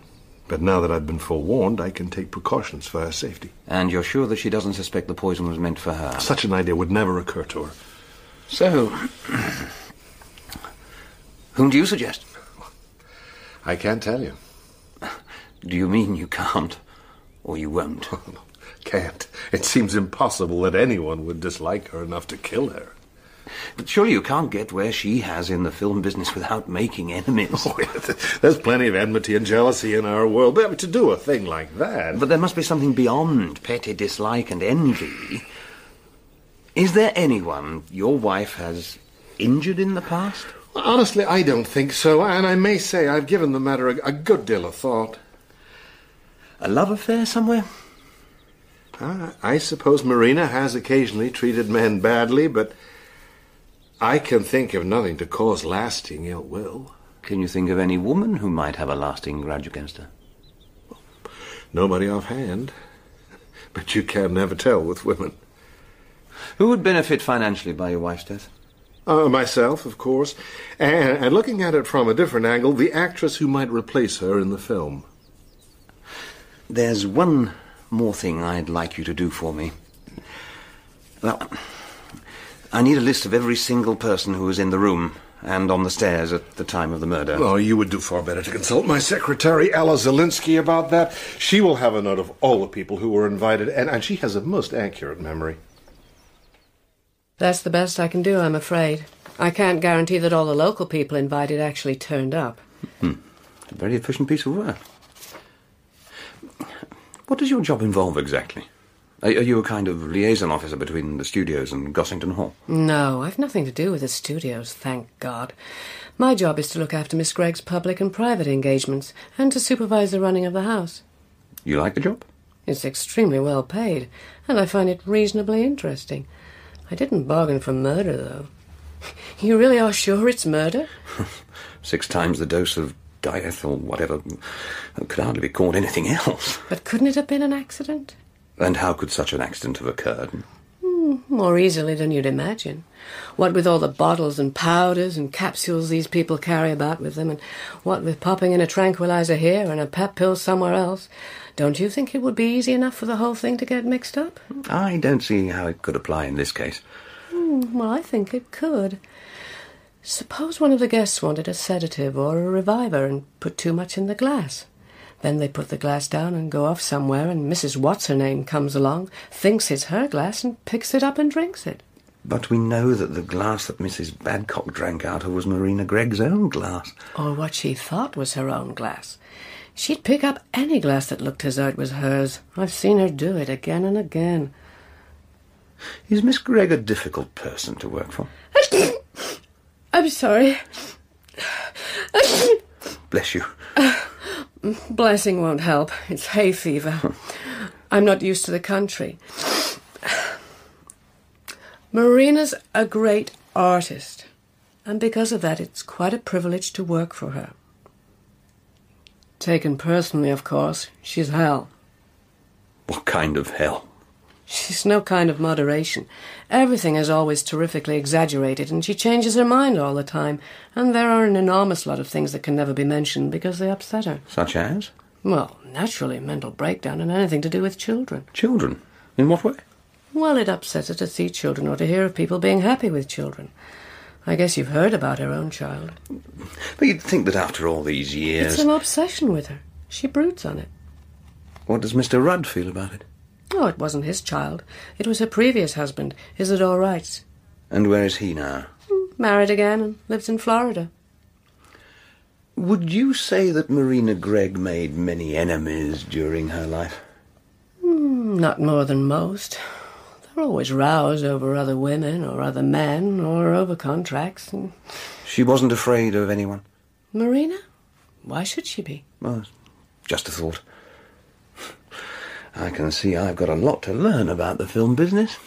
Speaker 7: But now that I've been forewarned, I can take precautions for her safety.
Speaker 12: And you're sure that she doesn't suspect the poison was meant for her?
Speaker 7: Such an idea would never occur to her.
Speaker 12: So, (clears throat) whom do you suggest?
Speaker 7: I can't tell you.
Speaker 12: Do you mean you can't? Or you won't? (laughs)
Speaker 7: Can't. It seems impossible that anyone would dislike her enough to kill her.
Speaker 12: But surely you can't get where she has in the film business without making enemies. (laughs)
Speaker 7: Oh, yeah, there's plenty of enmity and jealousy in our world, but to do a thing like that.
Speaker 12: But there must be something beyond petty dislike and envy. Is there anyone your wife has injured in the past?
Speaker 7: Honestly, I don't think so, and I may say I've given the matter a, a good deal of thought.
Speaker 12: A love affair somewhere?
Speaker 7: Uh, I suppose Marina has occasionally treated men badly, but I can think of nothing to cause lasting ill will.
Speaker 12: Can you think of any woman who might have a lasting grudge against her?
Speaker 7: Nobody offhand. But you can never tell with women.
Speaker 12: Who would benefit financially by your wife's death?
Speaker 7: Uh, myself, of course. And, and looking at it from a different angle, the actress who might replace her in the film.
Speaker 12: There's one more thing I'd like you to do for me. Well, I need a list of every single person who was in the room and on the stairs at the time of the murder.
Speaker 7: Oh, you would do far better to consult my secretary, Ella Zielinsky, about that. She will have a note of all the people who were invited, and, and she has a most accurate memory.
Speaker 14: That's the best I can do, I'm afraid. I can't guarantee that all the local people invited actually turned up.
Speaker 12: Hmm. A very efficient piece of work. What does your job involve exactly? Are, you a kind of liaison officer between the studios and Gossington Hall?
Speaker 14: No, I've nothing to do with the studios, thank God. My job is to look after Miss Gregg's public and private engagements and to supervise the running of the house.
Speaker 12: You like the job?
Speaker 14: It's extremely well paid, and I find it reasonably interesting. I didn't bargain for murder, though. (laughs) You really are sure it's murder? (laughs)
Speaker 12: Six times the dose of diethyl or whatever could hardly be called anything else.
Speaker 14: But couldn't it have been an accident?
Speaker 12: And how could such an accident have occurred?
Speaker 14: Hmm, more easily than you'd imagine. What with all the bottles and powders and capsules these people carry about with them, and what with popping in a tranquilizer here and a pep pill somewhere else, don't you think it would be easy enough for the whole thing to get mixed up?
Speaker 12: I don't see how it could apply in this case.
Speaker 14: Hmm, well, I think it could. Suppose one of the guests wanted a sedative or a reviver and put too much in the glass. Then they put the glass down and go off somewhere, and Mrs. What's her name comes along, thinks it's her glass, and picks it up and drinks it.
Speaker 12: But we know that the glass that Mrs. Badcock drank out of was Marina Gregg's own glass.
Speaker 14: Or what she thought was her own glass. She'd pick up any glass that looked as though it was hers. I've seen her do it again and again.
Speaker 12: Is Miss Gregg a difficult person to work for? (coughs)
Speaker 14: I'm sorry.
Speaker 12: Bless you.
Speaker 14: Uh, Blessing won't help. It's hay fever. (laughs) I'm not used to the country. Marina's a great artist, and because of that, it's quite a privilege to work for her. Taken personally, of course, she's hell.
Speaker 12: What kind of hell?
Speaker 14: She's no kind of moderation. Everything is always terrifically exaggerated, and she changes her mind all the time. And there are an enormous lot of things that can never be mentioned because they upset her.
Speaker 12: Such as?
Speaker 14: Well, naturally, mental breakdown and anything to do with children.
Speaker 12: Children? In what way?
Speaker 14: Well, it upsets her to see children or to hear of people being happy with children. I guess you've heard about her own child.
Speaker 12: But you'd think that after all these years.
Speaker 14: It's an obsession with her. She broods on it.
Speaker 12: What does Mr. Rudd feel about it?
Speaker 14: Oh, it wasn't his child. It was her previous husband, Isidore Wright.
Speaker 12: And where is he now?
Speaker 14: Married again and lives in Florida.
Speaker 12: Would you say that Marina Gregg made many enemies during her life?
Speaker 14: Hmm, not more than most. There are always rows over other women or other men or over contracts. And
Speaker 12: She wasn't afraid of anyone?
Speaker 14: Marina? Why should she be?
Speaker 12: Well, just a thought. I can see I've got a lot to learn about the film business.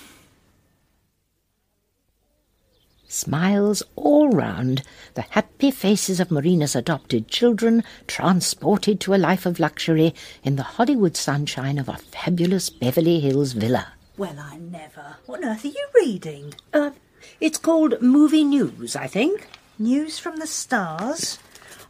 Speaker 2: Smiles all round, the happy faces of Marina's adopted children transported to a life of luxury in the Hollywood sunshine of a fabulous Beverly Hills villa.
Speaker 1: Well, I never. What on earth are you reading?
Speaker 2: Uh, it's called Movie News, I think.
Speaker 1: News from the stars?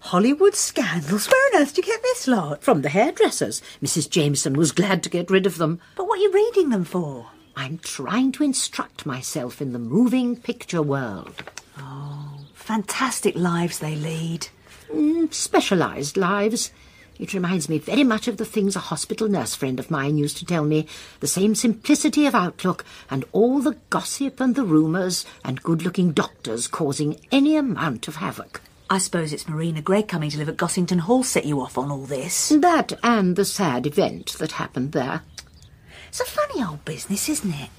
Speaker 1: Hollywood scandals? Where on earth do you get this lot?
Speaker 2: From the hairdressers. Mrs. Jameson was glad to get rid of them.
Speaker 1: But what are you reading them for?
Speaker 2: I'm trying to instruct myself in the moving picture world.
Speaker 1: Oh, fantastic lives they lead.
Speaker 2: Mm, specialised lives. It reminds me very much of the things a hospital nurse friend of mine used to tell me. The same simplicity of outlook and all the gossip and the rumours and good-looking doctors causing any amount of havoc.
Speaker 1: I suppose it's Marina Gregg coming to live at Gossington Hall set you off on all this.
Speaker 2: That and the sad event that happened there.
Speaker 1: It's a funny old business, isn't it?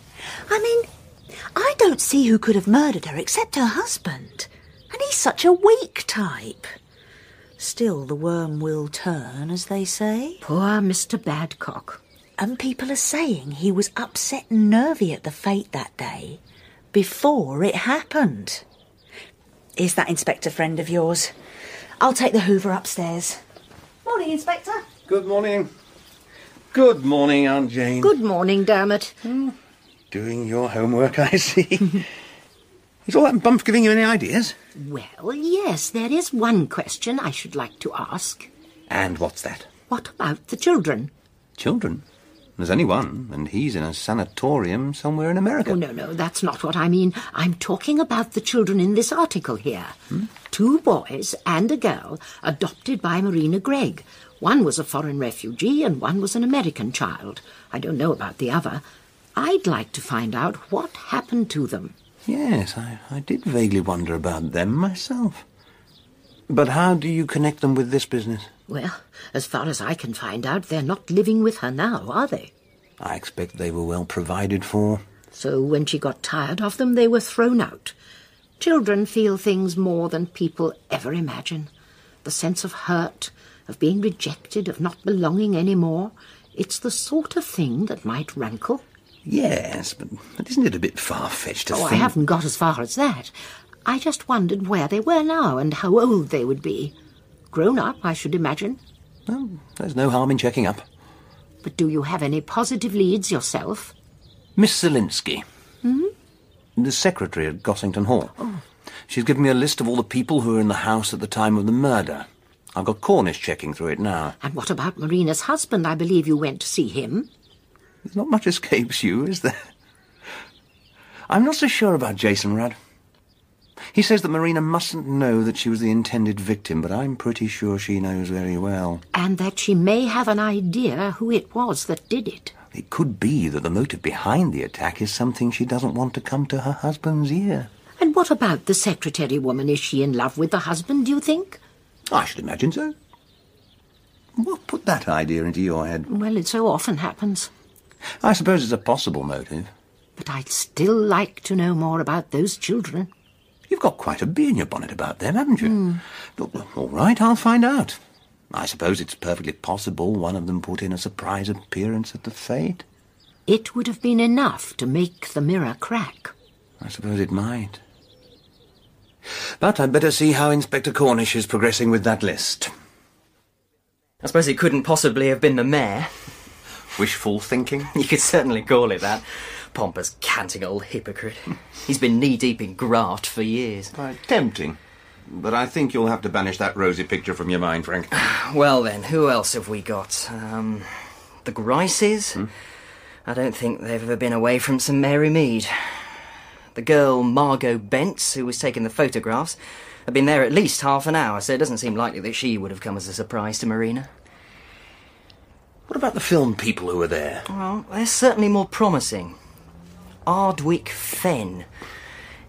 Speaker 1: I mean, I don't see who could have murdered her except her husband. And he's such a weak type. Still, the worm will turn, as they say.
Speaker 2: Poor Mr. Badcock.
Speaker 1: And people are saying he was upset and nervy at the fate that day, before it happened. Is that inspector friend of yours? I'll take the Hoover upstairs. Morning, Inspector.
Speaker 12: Good morning. Good morning, Aunt Jane.
Speaker 2: Good morning, Dermot. Hmm.
Speaker 12: Doing your homework, (laughs) I see. Is all that bump giving you any ideas?
Speaker 2: Well, yes, there is one question I should like to ask.
Speaker 12: And what's that?
Speaker 2: What about the children?
Speaker 12: Children? There's only one, and he's in a sanatorium somewhere in America.
Speaker 2: Oh, no, no, that's not what I mean. I'm talking about the children in this article here. Hmm? Two boys and a girl adopted by Marina Gregg. One was a foreign refugee and one was an American child. I don't know about the other. I'd like to find out what happened to them.
Speaker 12: Yes, I, I did vaguely wonder about them myself. But how do you connect them with this business?
Speaker 2: Well, as far as I can find out, they're not living with her now, are they?
Speaker 12: I expect they were well provided for.
Speaker 2: So when she got tired of them, they were thrown out. Children feel things more than people ever imagine. The sense of hurt, of being rejected, of not belonging any more. It's the sort of thing that might rankle.
Speaker 12: Yes, but, but isn't it a bit far-fetched to
Speaker 2: oh,
Speaker 12: think...
Speaker 2: I haven't got as far as that. I just wondered where they were now and how old they would be. Grown up, I should imagine.
Speaker 12: Well, there's no harm in checking up.
Speaker 2: But do you have any positive leads yourself?
Speaker 12: Miss Zielinsky,
Speaker 2: Hmm?
Speaker 12: the secretary at Gossington Hall. She's given me a list of all the people who were in the house at the time of the murder. I've got Cornish checking through it now.
Speaker 2: And what about Marina's husband? I believe you went to see him.
Speaker 12: There's not much (laughs) escapes you, is there? I'm not so sure about Jason Rudd. He says that Marina mustn't know that she was the intended victim, but I'm pretty sure she knows very well.
Speaker 2: And that she may have an idea who it was that did it.
Speaker 12: It could be that the motive behind the attack is something she doesn't want to come to her husband's ear.
Speaker 2: And what about the secretary woman? Is she in love with the husband, do you think?
Speaker 12: I should imagine so. What put that idea into your head?
Speaker 2: Well, it so often happens.
Speaker 12: I suppose it's a possible motive.
Speaker 2: But I'd still like to know more about those children.
Speaker 12: You've got quite a bee in your bonnet about them, haven't you? Mm. All right, I'll find out. I suppose it's perfectly possible one of them put in a surprise appearance at the fete.
Speaker 2: It would have been enough to make the mirror crack.
Speaker 12: I suppose it might. But I'd better see how Inspector Cornish is progressing with that list.
Speaker 11: I suppose it couldn't possibly have been the mayor.
Speaker 12: Wishful thinking? (laughs)
Speaker 11: You could certainly call it that. Pompous, canting old hypocrite. He's been knee deep in graft for years.
Speaker 12: Quite tempting. But I think you'll have to banish that rosy picture from your mind, Frank. (sighs)
Speaker 11: Well then, who else have we got? Um, the Grices? Hmm? I don't think they've ever been away from St Mary Mead. The girl Margot Bence, who was taking the photographs, had been there at least half an hour, so it doesn't seem likely that she would have come as a surprise to Marina.
Speaker 12: What about the film people who were there?
Speaker 11: Well, they're certainly more promising. Ardwick Fenn.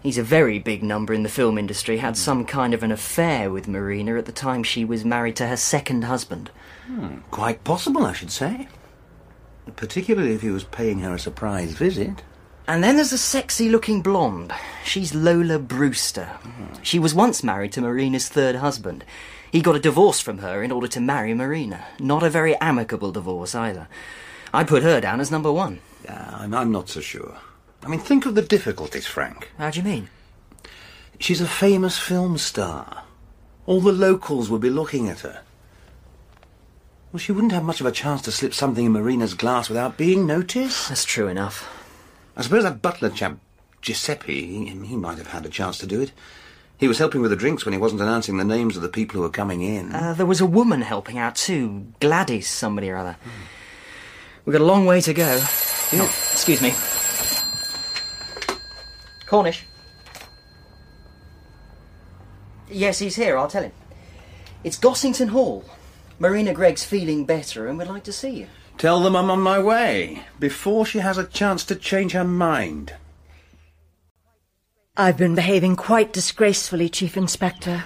Speaker 11: He's a very big number in the film industry, had some kind of an affair with Marina at the time she was married to her second husband.
Speaker 12: Hmm, quite possible, I should say. Particularly if he was paying her a surprise visit.
Speaker 11: And then there's a sexy looking blonde. She's Lola Brewster. She was once married to Marina's third husband. He got a divorce from her in order to marry Marina. Not a very amicable divorce either. I put her down as number one.
Speaker 12: Yeah, I'm, I'm not so sure. I mean, think of the difficulties, Frank.
Speaker 11: How do you mean?
Speaker 12: She's a famous film star. All the locals would be looking at her. Well, she wouldn't have much of a chance to slip something in Marina's glass without being noticed.
Speaker 11: That's true enough.
Speaker 12: I suppose that butler chap, Giuseppe, he, might have had a chance to do it. He was helping with the drinks when he wasn't announcing the names of the people who were coming in.
Speaker 11: Uh, there was a woman helping out too. Gladys, somebody or other. We've got a long way to go. Oh, excuse me. Cornish. Yes, he's here. I'll tell him. It's Gossington Hall. Marina Gregg's feeling better and would like to see you.
Speaker 12: Tell them I'm on my way, before she has a chance to change her mind.
Speaker 6: I've been behaving quite disgracefully, Chief Inspector.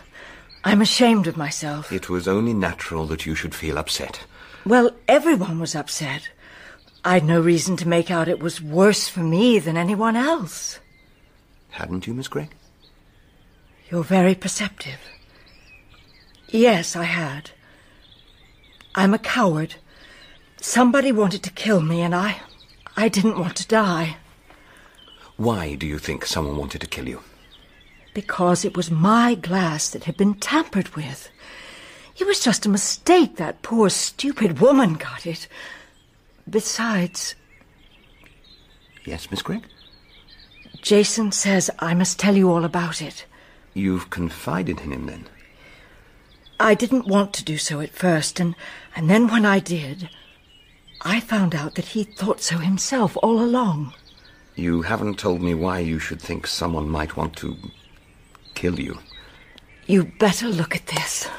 Speaker 6: I'm ashamed of myself.
Speaker 12: It was only natural that you should feel upset.
Speaker 6: Well, everyone was upset. I'd no reason to make out it was worse for me than anyone else.
Speaker 12: Hadn't you, Miss Gregg?
Speaker 6: You're very perceptive. Yes, I had. I'm a coward. Somebody wanted to kill me, and I. I didn't want to die.
Speaker 12: Why do you think someone wanted to kill you?
Speaker 6: Because it was my glass that had been tampered with. It was just a mistake. That poor, stupid woman got it. Besides.
Speaker 12: Yes, Miss Gregg?
Speaker 6: Jason says I must tell you all about it.
Speaker 12: You've confided in him, then?
Speaker 6: I didn't want to do so at first, and, and then when I did, I found out that he thought so himself all along.
Speaker 12: You haven't told me why you should think someone might want to kill you.
Speaker 6: You better look at this.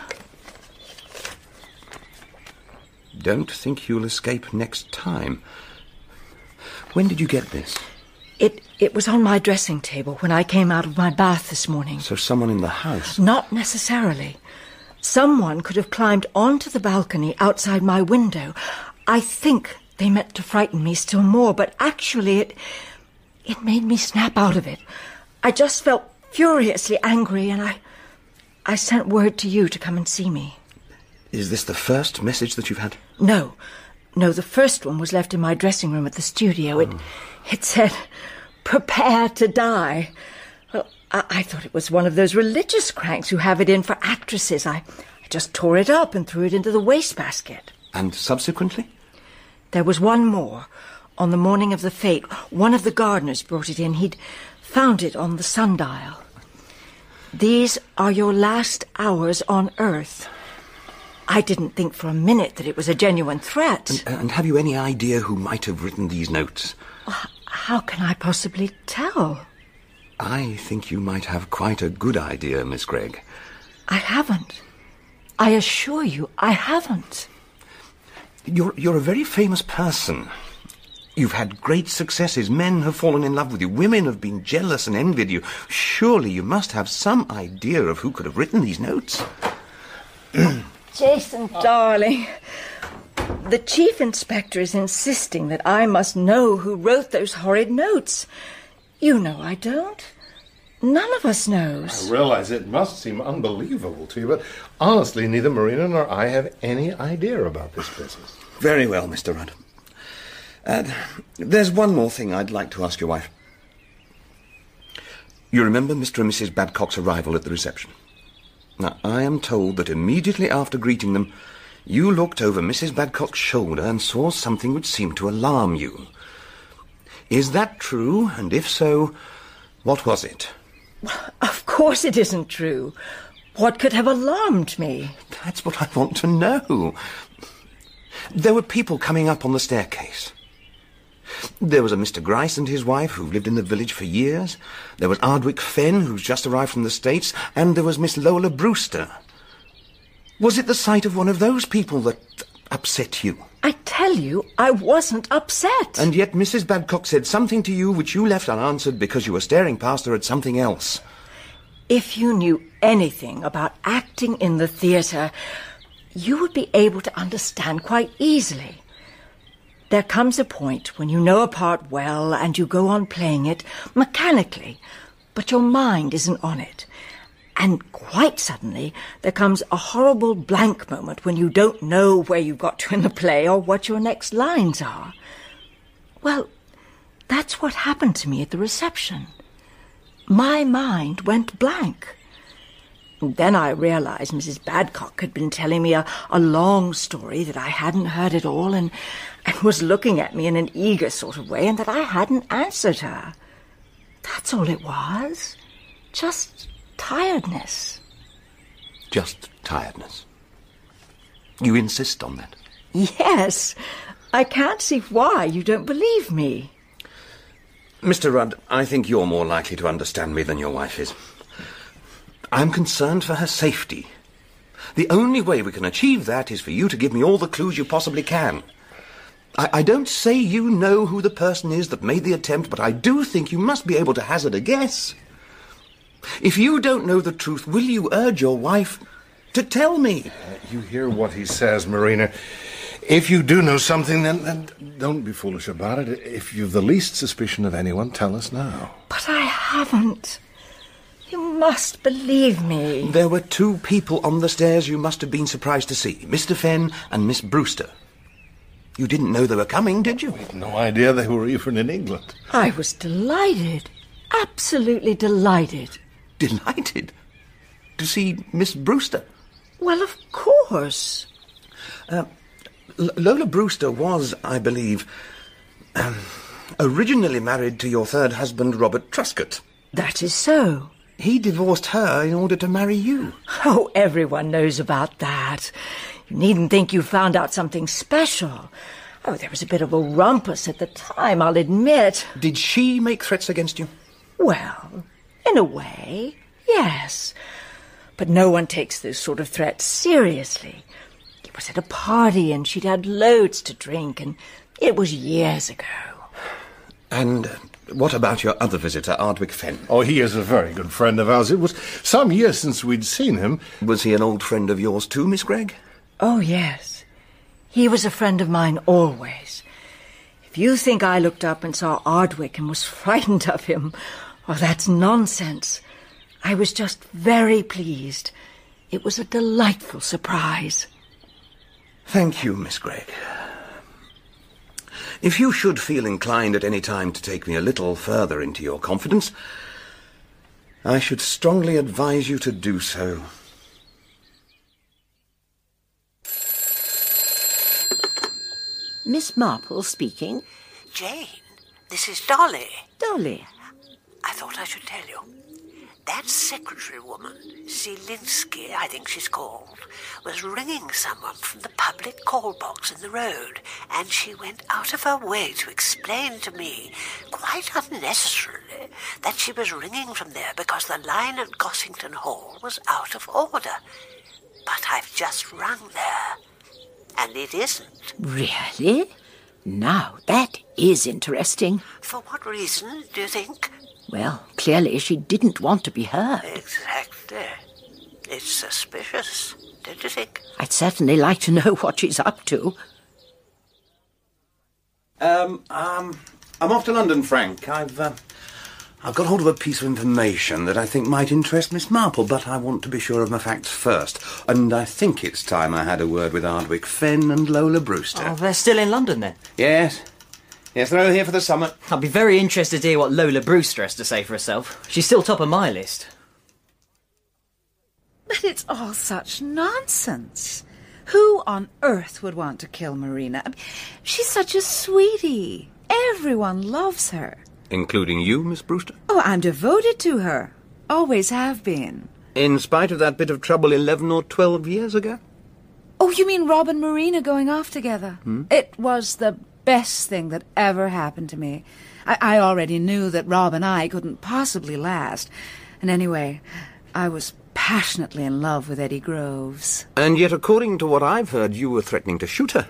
Speaker 12: Don't think you'll escape next time. When did you get this?
Speaker 6: It it was on my dressing table when I came out of my bath this morning.
Speaker 12: So someone in the house?
Speaker 6: Not necessarily. Someone could have climbed onto the balcony outside my window. I think they meant to frighten me still more, but actually it it made me snap out of it. I just felt furiously angry and I I sent word to you to come and see me.
Speaker 12: Is this the first message that you've had?
Speaker 6: No. No, the first one was left in my dressing room at the studio. It oh. it said prepare to die. Well, I, I thought it was one of those religious cranks who have it in for actresses. I, I just tore it up and threw it into the wastebasket.
Speaker 12: And subsequently?
Speaker 6: There was one more. On the morning of the fete, one of the gardeners brought it in. He'd found it on the sundial. These are your last hours on Earth. I didn't think for a minute that it was a genuine threat.
Speaker 12: And, uh, and have you any idea who might have written these notes?
Speaker 6: Oh, How can I possibly tell?
Speaker 12: I think you might have quite a good idea, Miss Gregg.
Speaker 6: I haven't. I assure you, I haven't.
Speaker 12: You're, you're a very famous person. You've had great successes. Men have fallen in love with you. Women have been jealous and envied you. Surely you must have some idea of who could have written these notes.
Speaker 6: Jason, darling. The chief inspector is insisting that I must know who wrote those horrid notes. You know I don't. None of us knows.
Speaker 7: I realize it must seem unbelievable to you, but honestly, neither Marina nor I have any idea about this business.
Speaker 12: Very well, Mr. Rudd. And there's one more thing I'd like to ask your wife. You remember Mr. and Mrs. Badcock's arrival at the reception? Now, I am told that immediately after greeting them, you looked over Mrs. Badcock's shoulder and saw something which seemed to alarm you. Is that true? And if so, what was it?
Speaker 6: Of course it isn't true. What could have alarmed me?
Speaker 12: That's what I want to know. There were people coming up on the staircase. There was a Mr. Grice and his wife who've lived in the village for years. There was Ardwick Fenn, who's just arrived from the States. And there was Miss Lola Brewster. Was it the sight of one of those people that upset you?
Speaker 6: I tell you, I wasn't upset.
Speaker 12: And yet Mrs. Badcock said something to you which you left unanswered because you were staring past her at something else.
Speaker 6: If you knew anything about acting in the theatre, you would be able to understand quite easily. There comes a point when you know a part well and you go on playing it mechanically, but your mind isn't on it. And quite suddenly, there comes a horrible blank moment when you don't know where you've got to in the play or what your next lines are. Well, that's what happened to me at the reception. My mind went blank. Then I realized Mrs. Badcock had been telling me a, a long story that I hadn't heard at all and, and was looking at me in an eager sort of way and that I hadn't answered her. That's all it was. Just tiredness.
Speaker 12: Just tiredness. You insist on that?
Speaker 6: Yes. I can't see why you don't believe me.
Speaker 12: Mr. Rudd, I think you're more likely to understand me than your wife is. I'm concerned for her safety. The only way we can achieve that is for you to give me all the clues you possibly can. I, I, don't say you know who the person is that made the attempt, but I do think you must be able to hazard a guess. If you don't know the truth, will you urge your wife to tell me?
Speaker 7: Uh, you hear what he says, Marina. If you do know something, then, then don't be foolish about it. If you've the least suspicion of anyone, tell us now.
Speaker 6: But I haven't. You must believe me.
Speaker 12: There were two people on the stairs you must have been surprised to see Mr. Fenn and Miss Brewster. You didn't know they were coming, did you?
Speaker 7: We'd no idea they were even in England.
Speaker 6: I was delighted. Absolutely delighted.
Speaker 12: Delighted? To see Miss Brewster?
Speaker 6: Well, of course.
Speaker 12: Uh, Lola Brewster was, I believe, um, originally married to your third husband, Robert Truscott.
Speaker 6: That is so.
Speaker 12: He divorced her in order to marry you.
Speaker 6: Oh, everyone knows about that. You needn't think you found out something special. Oh, there was a bit of a rumpus at the time, I'll admit.
Speaker 12: Did she make threats against you?
Speaker 6: Well, in a way, yes. But no one takes those sort of threats seriously. It was at a party and she'd had loads to drink, and it was years ago.
Speaker 12: And uh, what about your other visitor, Ardwick Fenn?
Speaker 7: Oh, he is a very good friend of ours. It was some years since we'd seen him.
Speaker 12: Was he an old friend of yours too, Miss Gregg?
Speaker 6: Oh, yes. He was a friend of mine always. If you think I looked up and saw Ardwick and was (laughs) frightened of him, oh, that's nonsense. I was just very pleased. It was a delightful surprise.
Speaker 12: Thank you, Miss Gregg. If you should feel inclined at any time to take me a little further into your confidence, I should strongly advise you to do so.
Speaker 2: Miss Marple speaking.
Speaker 5: Jane, this is Dolly.
Speaker 2: Dolly.
Speaker 5: I thought I should tell you. That secretary woman, Zielinsky, I think she's called, was ringing someone from the public call box in the road, and she went out of her way to explain to me, quite unnecessarily, that she was ringing from there because the line at Gossington Hall was out of order. But I've just rung there, and it isn't.
Speaker 2: Really? Now, that is interesting.
Speaker 5: For what reason, do you think?
Speaker 2: Well, clearly she didn't want to be heard.
Speaker 5: Exactly. It's suspicious, don't you think?
Speaker 2: I'd certainly like to know (laughs) what she's up to.
Speaker 12: Um, um, I'm off to London, Frank. I've, uh, I've got hold of a piece of information that I think might interest Miss Marple, but I want to be sure of my facts first. And I think it's time I had a word with Ardwick Fenn and Lola Brewster.
Speaker 11: Oh, they're still in London then?
Speaker 12: Yes. Yes, they're over here for the summer.
Speaker 11: I'd be very interested to hear what Lola Brewster has to say for herself. She's still top of my list.
Speaker 9: But it's all such nonsense. Who on earth would want to kill Marina? She's such a sweetie. Everyone loves her.
Speaker 12: Including you, Miss Brewster?
Speaker 9: Oh, I'm devoted to her. Always have been.
Speaker 12: In spite of that bit of trouble 11 or 12 years ago?
Speaker 9: Oh, you mean Rob and Marina going off together?
Speaker 12: Hmm?
Speaker 9: It was the best thing that ever happened to me. I, I already knew that Rob and I couldn't possibly last. And anyway, I was passionately in love with Eddie Groves.
Speaker 12: And yet, according to what I've heard, you were threatening to shoot her.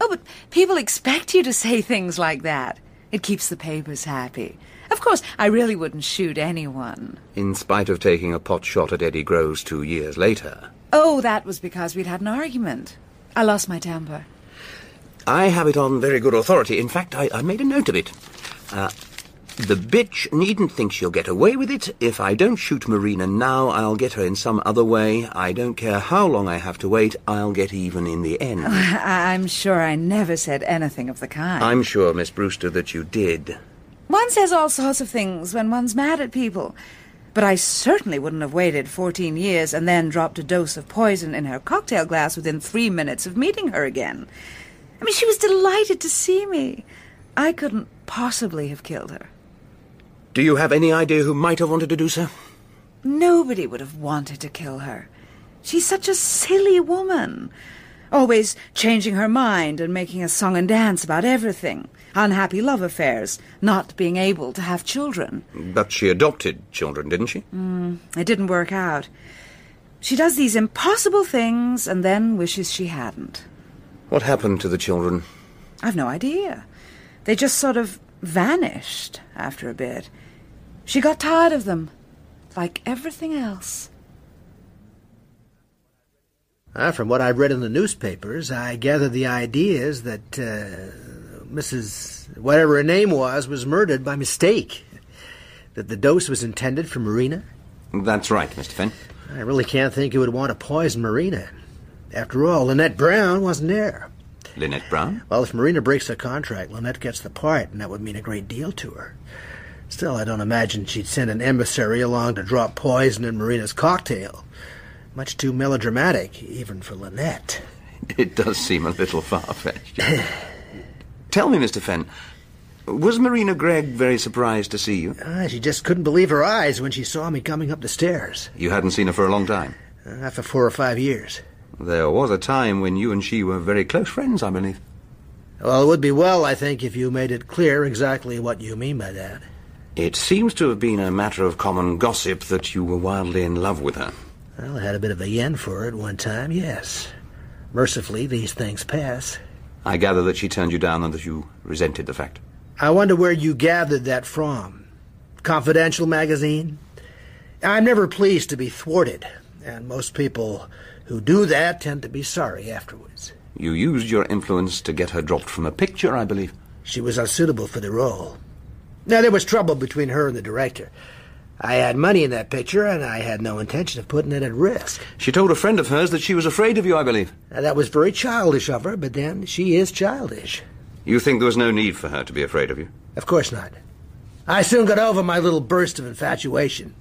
Speaker 9: Oh, but people expect you to say things like that. It keeps the papers happy. Of course, I really wouldn't shoot anyone.
Speaker 12: In spite of taking a pot shot at Eddie Groves two years later.
Speaker 9: Oh, that was because we'd had an argument. I lost my temper.
Speaker 12: I have it on very good authority. In fact, I, I made a note of it. Uh, the bitch needn't think she'll get away with it. If I don't shoot Marina now, I'll get her in some other way. I don't care how long I have to wait, I'll get even in the end.
Speaker 9: I- (laughs) I'm sure I never said anything of the kind.
Speaker 12: I'm sure, Miss Brewster, that you did.
Speaker 9: One says all sorts of things when one's mad at people. But I certainly wouldn't have waited 14 years and then dropped a dose of poison in her cocktail glass within three minutes of meeting her again. I mean, she was delighted to see me. I couldn't possibly have killed her.
Speaker 12: Do you have any idea who might have wanted to do so?
Speaker 9: Nobody would have wanted to kill her. She's such a silly woman. Always changing her mind and making a song and dance about everything. Unhappy love affairs, not being able to have children.
Speaker 12: But she adopted children, didn't she?
Speaker 9: Mm, it didn't work out. She does these impossible things and then wishes she hadn't.
Speaker 12: What happened to the children?
Speaker 9: I've no idea. They just sort of vanished after a bit. She got tired of them, like everything else.
Speaker 4: Ah, from what I've read in the newspapers, I gather the idea is that uh, Mrs. whatever her name was was murdered by mistake. That the dose was intended for Marina.
Speaker 12: That's right, Mr. Fenn.
Speaker 4: I really can't think who would want to poison Marina. After all, Lynette Brown wasn't there.
Speaker 12: Lynette Brown?
Speaker 4: Well, if Marina breaks the contract, Lynette gets the part, and that would mean a great deal to her. Still, I don't imagine she'd send an emissary along to drop poison in Marina's cocktail. Much too melodramatic, even for Lynette.
Speaker 12: It does seem a little far-fetched. (sighs) Tell me, Mr. Fenn, was Marina Gregg very surprised to see you?
Speaker 4: Ah, she just couldn't believe her eyes when she saw me coming up the stairs.
Speaker 12: You hadn't seen her for a long time.
Speaker 4: Uh, for four or five years.
Speaker 12: There was a time when you and she were very close friends, I believe.
Speaker 4: Well, it would be well, I think, if you made it clear exactly what you mean by that.
Speaker 12: It seems to have been a matter of common gossip that you were wildly in love with her.
Speaker 4: Well, I had a bit of a yen for it one time, yes. Mercifully, these things pass.
Speaker 12: I gather that she turned you down and that you resented the fact.
Speaker 4: I wonder where you gathered that from. Confidential magazine? I'm never pleased to be thwarted, and most people who do that tend to be sorry afterwards.
Speaker 12: You used your influence to get her dropped from a picture, I believe.
Speaker 4: She was unsuitable for the role. Now, there was trouble between her and the director. I had money in that picture, and I had no intention of putting it at risk.
Speaker 12: She told a friend of hers that she was afraid of you, I believe.
Speaker 4: Now, that was very childish of her, but then she is childish.
Speaker 12: You think there was no need for her to be afraid of you?
Speaker 4: Of course not. I soon got over my little burst of infatuation.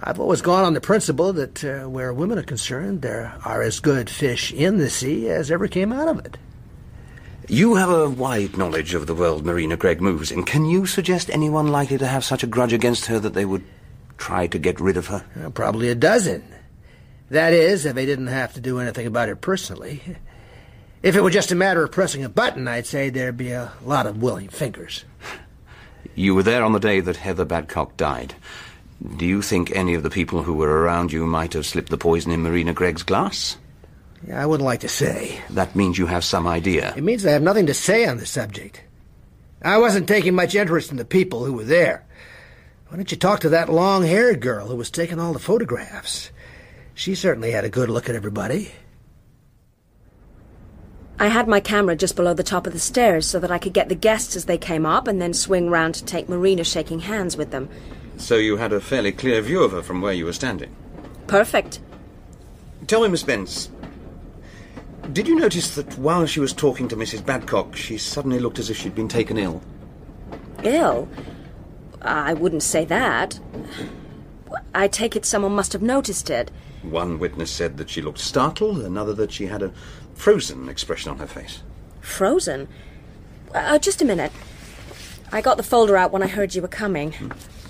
Speaker 4: I've always gone on the principle that uh, where women are concerned, there are as good fish in the sea as ever came out of it.
Speaker 12: You have a wide knowledge of the world Marina Gregg moves in. Can you suggest anyone likely to have such a grudge against her that they would try to get rid of her?
Speaker 4: Uh, probably a dozen. That is, if they didn't have to do anything about it personally. If it were just a matter of pressing a button, I'd say there'd be a lot of willing fingers.
Speaker 12: You were there on the day that Heather Badcock died. Do you think any of the people who were around you might have slipped the poison in Marina Gregg's glass?
Speaker 4: Yeah, I wouldn't like to say.
Speaker 12: That means you have some idea.
Speaker 4: It means I have nothing to say on the subject. I wasn't taking much interest in the people who were there. Why don't you talk to that long haired girl who was taking all the photographs? She certainly had a good look at everybody.
Speaker 15: I had my camera just below the top of the stairs so that I could get the guests as they came up and then swing round to take Marina shaking hands with them.
Speaker 12: So you had a fairly clear view of her from where you were standing?
Speaker 15: Perfect.
Speaker 12: Tell me, Miss Bence, did you notice that while she was talking to Mrs. Badcock, she suddenly looked as if she'd been taken ill?
Speaker 15: Ill? I wouldn't say that. I take it someone must have noticed it.
Speaker 12: One witness said that she looked startled, another that she had a frozen expression on her face.
Speaker 15: Frozen? Uh, just a minute. I got the folder out when I heard you were coming.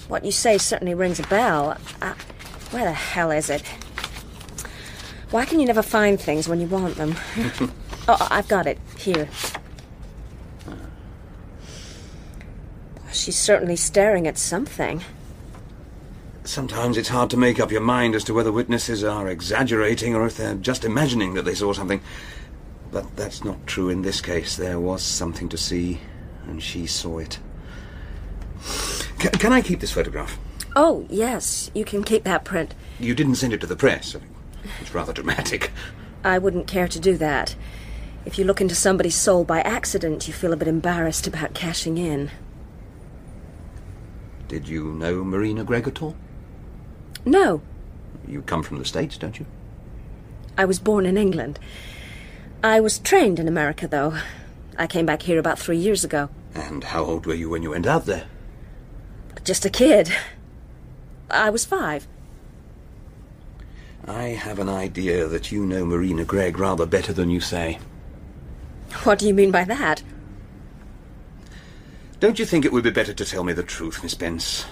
Speaker 15: What you say certainly rings a bell. Uh, where the hell is it? Why can you never find things when you want them? (laughs) oh, I've got it. Here. She's certainly staring at something.
Speaker 12: Sometimes it's hard to make up your mind as to whether witnesses are exaggerating or if they're just imagining that they saw something. But that's not true in this case. There was something to see, and she saw it. C- can I keep this photograph?
Speaker 15: Oh, yes, you can keep that print.
Speaker 12: You didn't send it to the press. It's rather dramatic.
Speaker 15: I wouldn't care to do that. If you look into somebody's soul by accident, you feel a bit embarrassed about cashing in.
Speaker 12: Did you know Marina Gregg at all?
Speaker 15: No,
Speaker 12: You come from the States, don't you?
Speaker 15: I was born in England. I was trained in America, though. I came back here about three years ago.
Speaker 12: And how old were you when you went out there?
Speaker 15: Just a kid. I was five.
Speaker 12: I have an idea that you know Marina Gregg rather better than you say.
Speaker 15: What do you mean by that?
Speaker 12: Don't you think it would be better to tell me the truth, Miss Bence?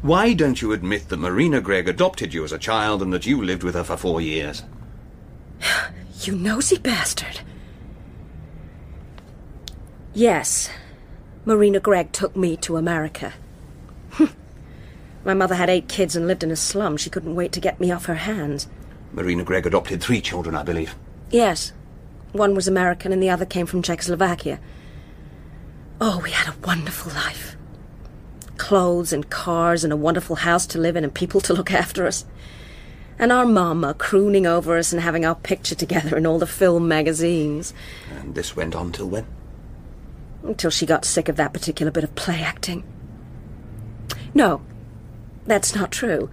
Speaker 12: Why don't you admit that Marina Gregg adopted you as a child and that you lived with her for four years? (sighs)
Speaker 15: You nosy bastard. Yes, Marina Gregg took me to America. (laughs) My mother had eight kids and lived in a slum. She couldn't wait to get me off her hands.
Speaker 12: Marina Gregg adopted three children, I believe.
Speaker 15: Yes, one was American and the other came from Czechoslovakia. Oh, we had a wonderful life. Clothes and cars and a wonderful house to live in and people to look (laughs) after us. And our mama crooning over us and having our picture together in all the film magazines.
Speaker 12: And this went on till when?
Speaker 15: Until she got sick of that particular bit of play acting. No, that's not true.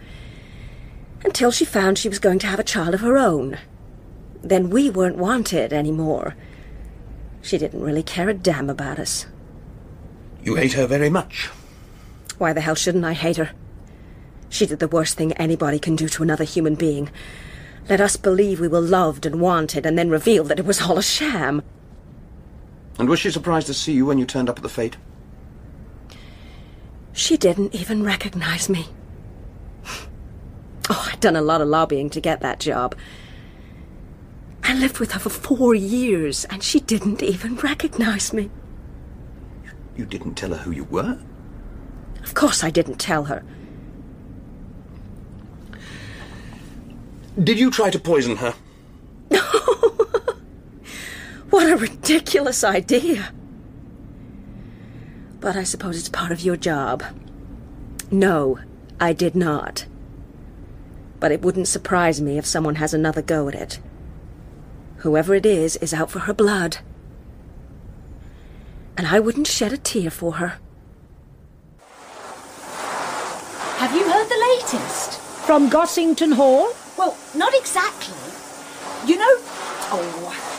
Speaker 15: Until she found she was going to have a child of her own. Then we weren't wanted anymore. She didn't really care a damn about us.
Speaker 12: You hate her very much.
Speaker 15: Why the hell shouldn't I hate her? She did the worst thing anybody can do to another human being. Let us believe we were loved and wanted, and then reveal that it was all a sham.
Speaker 12: And was she surprised to see you when you turned up at the fete?
Speaker 15: She didn't even recognize me. Oh, I'd done a lot of lobbying to get that job. I lived with her for four years, and she didn't even recognize me.
Speaker 12: You didn't tell her who you were?
Speaker 15: Of course I didn't tell her.
Speaker 12: Did you try to poison her?
Speaker 15: What a ridiculous idea. But I suppose it's part of your job. No, I did not. But it wouldn't surprise me if someone has another go at it. Whoever it is is out for her blood. And I wouldn't shed a tear for her.
Speaker 1: Have you heard the latest?
Speaker 2: From Gossington Hall?
Speaker 1: Well, not exactly. You know. Oh.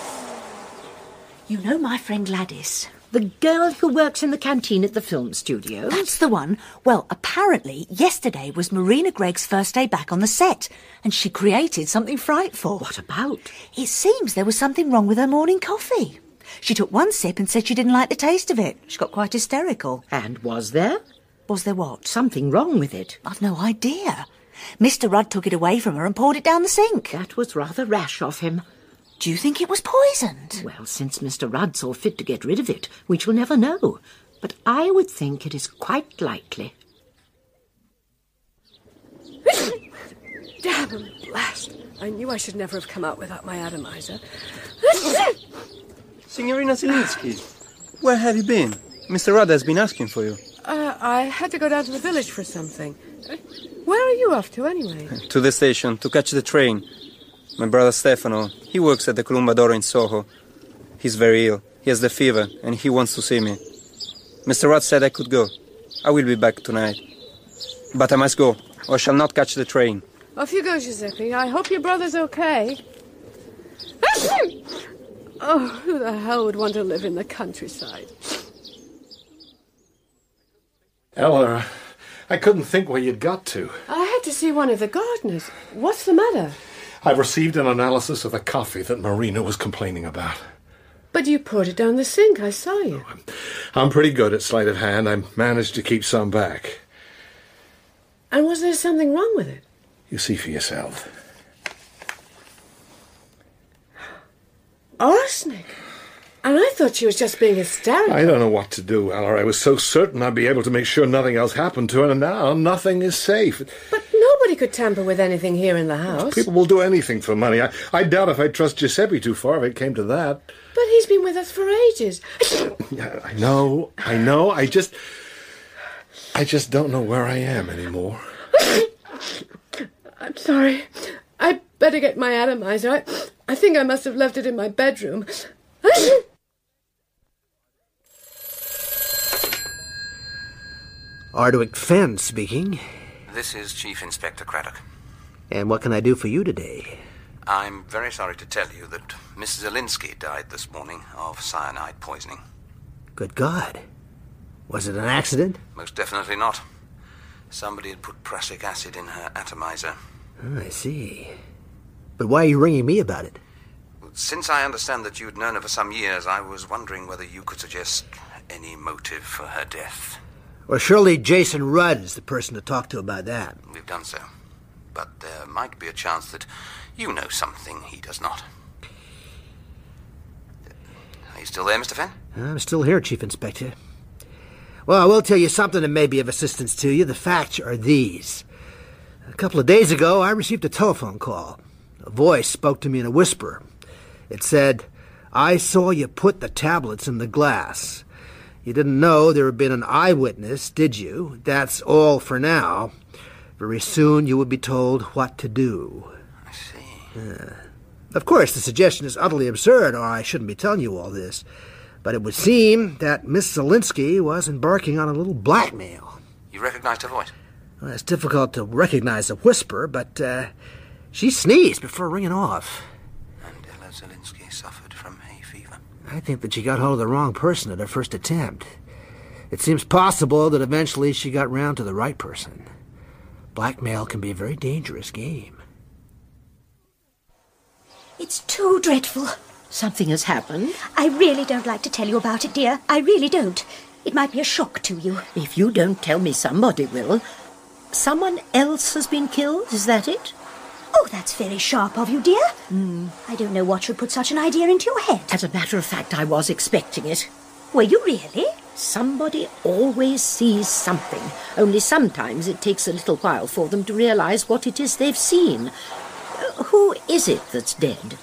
Speaker 1: You know my friend Gladys.
Speaker 2: The girl who works in the canteen at the film studio?
Speaker 1: That's the one. Well, apparently, yesterday was Marina Gregg's first day back on the set, and she created something frightful.
Speaker 2: What about?
Speaker 1: It seems there was something wrong with her morning coffee. She took one sip and said she didn't like the taste of it. She got quite hysterical.
Speaker 2: And was there?
Speaker 10: Was there what?
Speaker 2: Something wrong with it.
Speaker 10: I've no idea. Mr. Rudd took it away from her and poured it down the sink.
Speaker 2: That was rather rash of him.
Speaker 10: Do you think it was poisoned?
Speaker 2: Well, since Mr. Rudd saw fit to get rid of it, we shall never know. But I would think it is quite likely.
Speaker 14: Damn and blast! I knew I should never have come out without my atomizer. (coughs)
Speaker 8: Signorina Zielinsky, where have you been? Mr. Rudd has been asking for you.
Speaker 14: Uh, I had to go down to the village for something. Where are you off to, anyway?
Speaker 8: To the station, to catch the train. My brother Stefano, he works at the Columbadoro in Soho. He's very ill. He has the fever, and he wants to see me. Mr. Rudd said I could go. I will be back tonight. But I must go, or I shall not catch the train.
Speaker 14: Off you go, Giuseppe. I hope your brother's okay. (laughs) oh, who the hell would want to live in the countryside?
Speaker 7: Ella, I couldn't think where you'd got to.
Speaker 14: I had to see one of the gardeners. What's the matter?
Speaker 7: I've received an analysis of the coffee that Marina was complaining about.
Speaker 14: But you poured it down the sink. I saw you.
Speaker 7: Oh, I'm pretty good at sleight of hand. I managed to keep some back.
Speaker 14: And was there something wrong with it?
Speaker 7: You see for yourself.
Speaker 14: Arsenic. And I thought she was just being hysterical.
Speaker 7: I don't know what to do, Ella. I was so certain I'd be able to make sure nothing else happened to her, and now nothing is safe.
Speaker 14: But nobody could tamper with anything here in the house.
Speaker 7: People will do anything for money. I, I doubt if I'd trust Giuseppe too far if it came to that.
Speaker 14: But he's been with us for ages. (laughs)
Speaker 7: Yeah, I know, I know. I just. I just don't know where I am anymore.
Speaker 14: I'm sorry. I better get my atomizer. I, I think I must have left it in my bedroom. (laughs)
Speaker 4: Ardwick Fenn speaking.
Speaker 12: This is Chief Inspector Craddock.
Speaker 4: And what can I do for you today?
Speaker 12: I'm very sorry to tell you that Miss Zielinsky died this morning of cyanide poisoning.
Speaker 4: Good God. Was it an accident?
Speaker 12: Most definitely not. Somebody had put prussic acid in her atomizer.
Speaker 4: Oh, I see. But why are you ringing me about it?
Speaker 12: Since I understand that you'd known her for some years, I was wondering whether you could suggest any motive for her death.
Speaker 4: Well, surely Jason Rudd is the person to talk to about that.
Speaker 12: We've done so. But there might be a chance that you know something he does not. Are you still there, Mr. Fenn?
Speaker 4: I'm still here, Chief Inspector. Well, I will tell you something that may be of assistance to you. The facts are these. A couple of days ago, I received a telephone call. A voice spoke to me in a whisper. It said, I saw you put the tablets in the glass. You didn't know there had been an eyewitness, did you? That's all for now. Very soon you will be told what to do.
Speaker 12: I see.
Speaker 4: Of course, the suggestion is utterly absurd, or I shouldn't be telling you all this. But it would seem that Miss Zielinsky was embarking on a little blackmail.
Speaker 12: You recognized her voice?
Speaker 4: Well, it's difficult to recognize a whisper, but uh, she sneezed before ringing off.
Speaker 12: And Ella Zielinsky suffered from hay fever.
Speaker 4: I think that she got hold of the wrong person at her first attempt. It seems possible that eventually she got round to the right person. Blackmail can be a very dangerous game.
Speaker 1: It's too dreadful.
Speaker 2: Something has happened.
Speaker 1: I really don't like to tell you about it, dear. I really don't. It might be a shock to you.
Speaker 2: If you don't tell me, somebody will. Someone else has been killed, is that it?
Speaker 1: Oh, that's very sharp of you, dear. I don't know what should put such an idea into your head.
Speaker 2: As a matter of fact, I was expecting it.
Speaker 1: Were you really?
Speaker 2: Somebody always sees something, only sometimes it takes a little while for them to realize what it is they've seen. Uh, Who is it that's dead?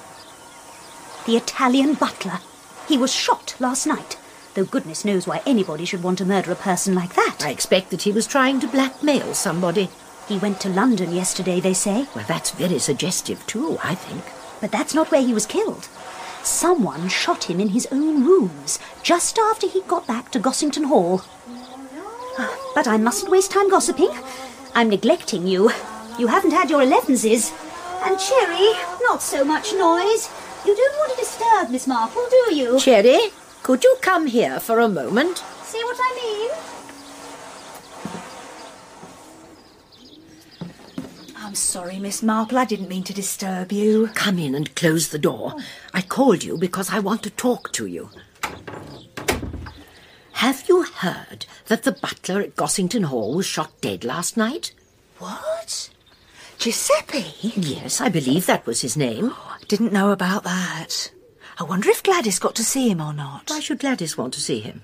Speaker 1: The Italian butler. He was shot last night. Though goodness knows why anybody should want to murder a person like that.
Speaker 2: I expect that he was trying to blackmail somebody.
Speaker 1: He went to London yesterday, they say.
Speaker 2: Well, that's very suggestive, too, I think.
Speaker 1: But that's not where he was killed. Someone shot him in his own rooms just after he got back to Gossington Hall. Ah, But I mustn't waste time gossiping. I'm neglecting you. You haven't had your elevenses. And Cherry, not so much noise. You don't want to disturb Miss Marple, do you?
Speaker 2: Cherry, could you come here for a moment?
Speaker 1: See what I mean?
Speaker 10: I'm sorry, Miss Marple. I didn't mean to disturb you.
Speaker 2: Come in and close the door. I called you because I want to talk to you. Have you heard that the butler at Gossington Hall was shot dead last night?
Speaker 10: What? Giuseppe?
Speaker 2: Yes, I believe that was his name.
Speaker 10: Oh, didn't know about that. I wonder if Gladys got to see him or not.
Speaker 2: Why should Gladys want to see him?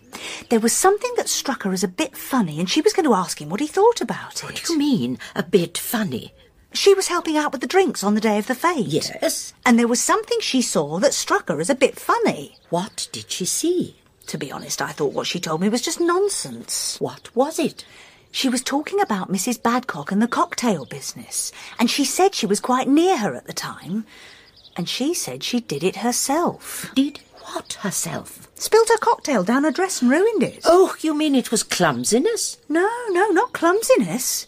Speaker 10: There was something that struck her as a bit funny, and she was going to ask him what he thought about it.
Speaker 2: What do you mean, a bit funny?
Speaker 10: She was helping out with the drinks on the day of the fete.
Speaker 2: Yes.
Speaker 10: And there was something she saw that struck her as a bit funny.
Speaker 2: What did she see?
Speaker 10: To be honest, I thought what she told me was just nonsense.
Speaker 2: What was it?
Speaker 10: She was talking about Mrs. Badcock and the cocktail business, and she said she was quite near her at the time, and she said she did it herself.
Speaker 2: Did what herself?
Speaker 10: Spilled her cocktail down her dress and ruined it.
Speaker 2: Oh, you mean it was clumsiness?
Speaker 10: No, no, not clumsiness.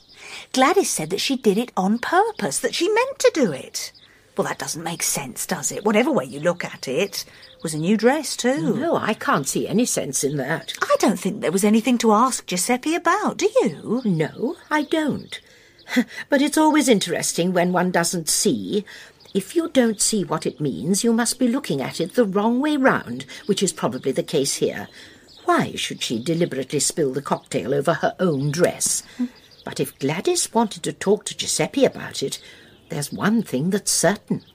Speaker 10: Gladys said that she did it on purpose, that she meant to do it. Well, that doesn't make sense, does it? Whatever way you look at it. It was a new dress, too.
Speaker 2: No, I can't see any sense in that.
Speaker 10: I don't think there was anything to ask Giuseppe about, do you?
Speaker 2: No, I don't. (laughs) but it's always interesting when one doesn't see. If you don't see what it means, you must be looking at it the wrong way round, which is probably the case here. Why should she deliberately spill the cocktail over her own dress? But if Gladys wanted to talk to Giuseppe about it, there's one thing that's certain.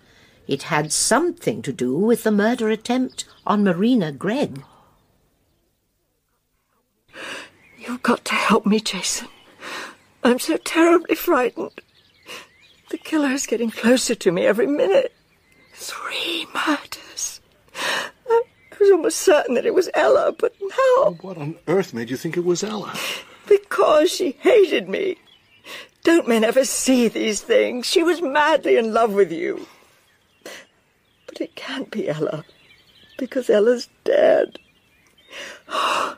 Speaker 2: It had something to do with the murder attempt on Marina Gregg.
Speaker 6: You've got to help me, Jason. I'm so terribly frightened. The killer is getting closer to me every minute. Three murders. I was almost certain that it was Ella, but now.
Speaker 7: What on earth made you think it was Ella?
Speaker 6: Because she hated me. Don't men ever see these things? She was madly in love with you. But it can't be Ella, because Ella's dead. Oh,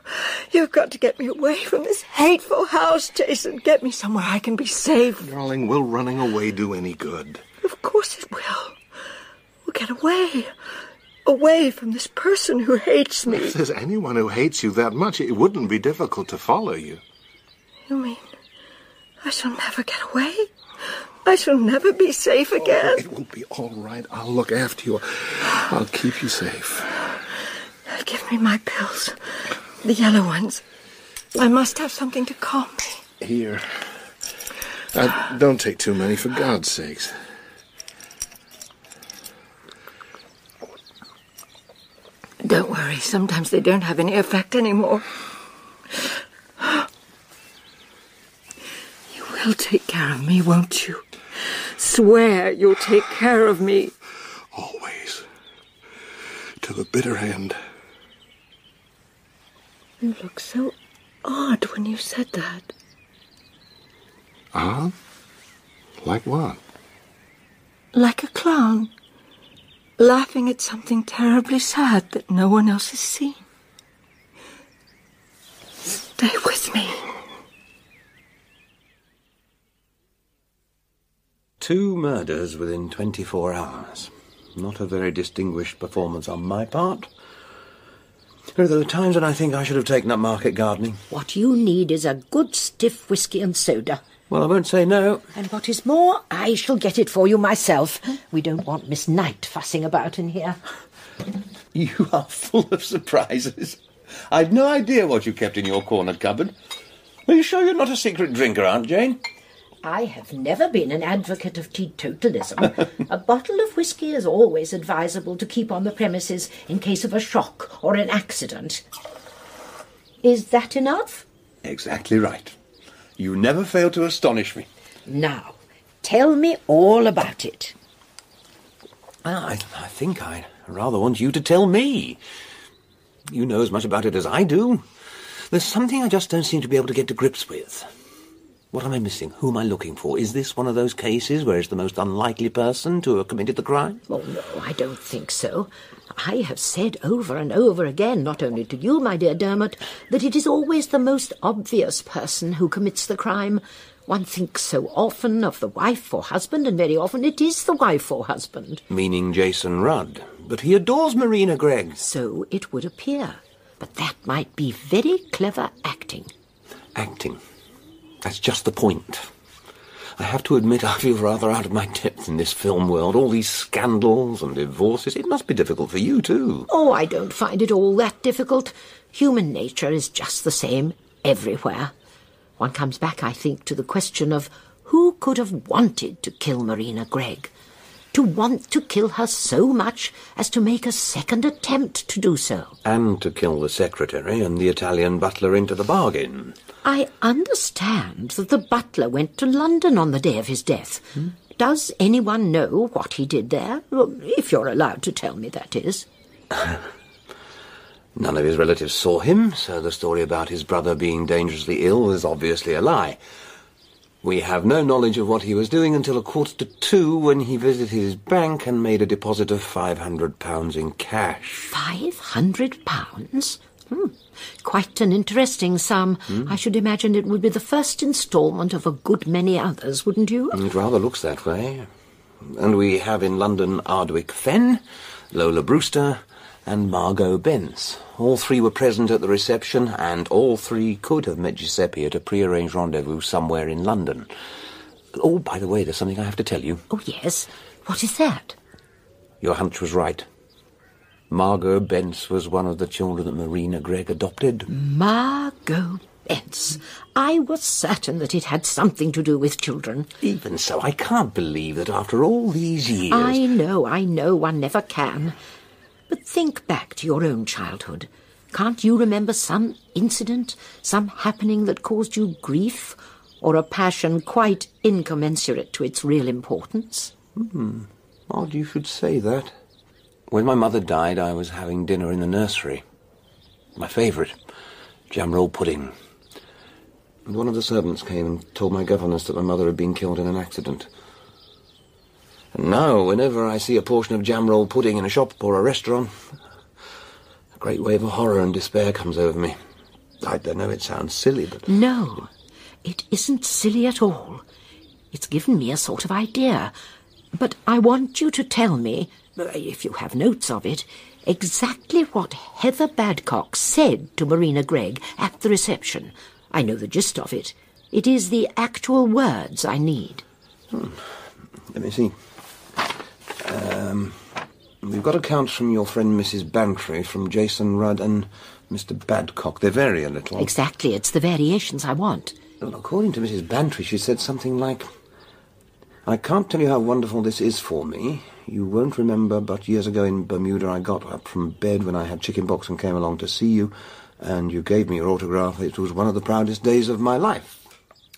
Speaker 6: you've got to get me away from this hateful house, Jason. Get me somewhere I can be safe.
Speaker 7: Darling, will running away do any good?
Speaker 6: Of course it will. We'll get away. Away from this person who hates me.
Speaker 7: If there's anyone who hates you that much, it wouldn't be difficult to follow you.
Speaker 6: You mean I shall never get away? I shall never be safe again?
Speaker 7: It will be all right. I'll look after you. I'll keep you safe.
Speaker 6: Give me my pills. The yellow ones. I must have something to calm me.
Speaker 7: Here. Uh, don't take too many, for God's sakes.
Speaker 6: Don't worry, sometimes they don't have any effect anymore. You will take care of me, won't you? Swear you'll take care of me.
Speaker 7: Always. To the bitter end.
Speaker 6: You look so odd when you said that.
Speaker 7: Ah? Like what?
Speaker 6: Like a clown. Laughing at something terribly sad that no one else has seen. Stay with me.
Speaker 12: Two murders within 24 hours. Not a very distinguished performance on my part. There are times when I think I should have taken up market gardening.
Speaker 2: What you need is a good stiff whisky and soda.
Speaker 12: Well, I won't say no.
Speaker 2: And what is more, I shall get it for you myself. We don't want Miss Knight fussing about in here.
Speaker 12: You are full of surprises. I'd no idea what you kept in your corner cupboard. Are you sure you're not a secret drinker, Aunt Jane?
Speaker 2: I have never been an advocate of teetotalism. a bottle of whisky is always advisable to keep on the premises in case of a shock or an accident. Is that enough?
Speaker 12: Exactly right. You never fail to astonish me.
Speaker 2: Now, tell me all about it.
Speaker 12: I, I think I rather want you to tell me. You know as much about it as I do. There's something I just don't seem to be able to get to grips with. What am I missing? Who am I looking for? Is this one of those cases where it's the most unlikely person to have committed the crime?
Speaker 2: Oh, no, I don't think so. I have said over and over again, not only to you, my dear Dermot, that it is always the most obvious person who commits the crime. One thinks so often of the wife or husband, and very often it is the wife or husband.
Speaker 12: Meaning Jason Rudd. But he adores Marina Gregg.
Speaker 2: So it would appear. But that might be very clever acting.
Speaker 12: Acting. That's just the point. I have to admit I feel rather out of my depth in this film world. All these scandals and divorces. It must be difficult for you, too.
Speaker 2: Oh, I don't find it all that difficult. Human nature is just the same everywhere. One comes back, I think, to the question of who could have wanted to kill Marina Gregg? To want to kill her so much as to make a second attempt to do so.
Speaker 12: And to kill the secretary and the Italian butler into the bargain.
Speaker 2: I understand that the butler went to London on the day of his death. Does anyone know what he did there? If you're allowed to tell me, that is. (laughs)
Speaker 12: None of his relatives saw him, so the story about his brother being dangerously ill was obviously a lie. We have no knowledge of what he was doing until a quarter to two when he visited his bank and made a deposit of £500 in cash.
Speaker 2: Five hundred pounds? Hmm. Quite an interesting sum.
Speaker 12: Hmm.
Speaker 2: I should imagine it would be the first instalment of a good many others, wouldn't you?
Speaker 12: It rather looks that way. And we have in London Ardwick Fenn, Lola Brewster, and Margot Bence. All three were present at the reception, and all three could have met Giuseppe at a prearranged rendezvous somewhere in London. Oh, by the way, there's something I have to tell you.
Speaker 2: Oh, yes. What is that?
Speaker 12: Your hunch was right. Margot Bence was one of the children that Marina Gregg adopted.
Speaker 2: Margot Bence. I was certain that it had something to do with children.
Speaker 12: Even so, I can't believe that after all these years.
Speaker 2: I know, I know, one never can. But think back to your own childhood. Can't you remember some incident, some happening that caused you grief, or a passion quite incommensurate to its real importance?
Speaker 12: Hmm. Odd you should say that. When my mother died, I was having dinner in the nursery. My favourite, jam roll pudding. And one of the servants came and told my governess that my mother had been killed in an accident. And now, whenever I see a portion of jam roll pudding in a shop or a restaurant, a great wave of horror and despair comes over me. I don't know, it sounds silly, but
Speaker 2: No, it isn't silly at all. It's given me a sort of idea. But I want you to tell me, if you have notes of it, exactly what Heather Badcock said to Marina Gregg at the reception. I know the gist of it. It is the actual words I need.
Speaker 12: let me see. Um, we've got accounts from your friend Mrs. Bantry, from Jason Rudd and Mr. Badcock. They vary a little.
Speaker 2: Exactly, it's the variations I want.
Speaker 12: Well, according to Mrs. Bantry, she said something like, I can't tell you how wonderful this is for me. You won't remember, but years ago in Bermuda I got up from bed when I had chicken pox and came along to see you, and you gave me your autograph. It was one of the proudest days of my life.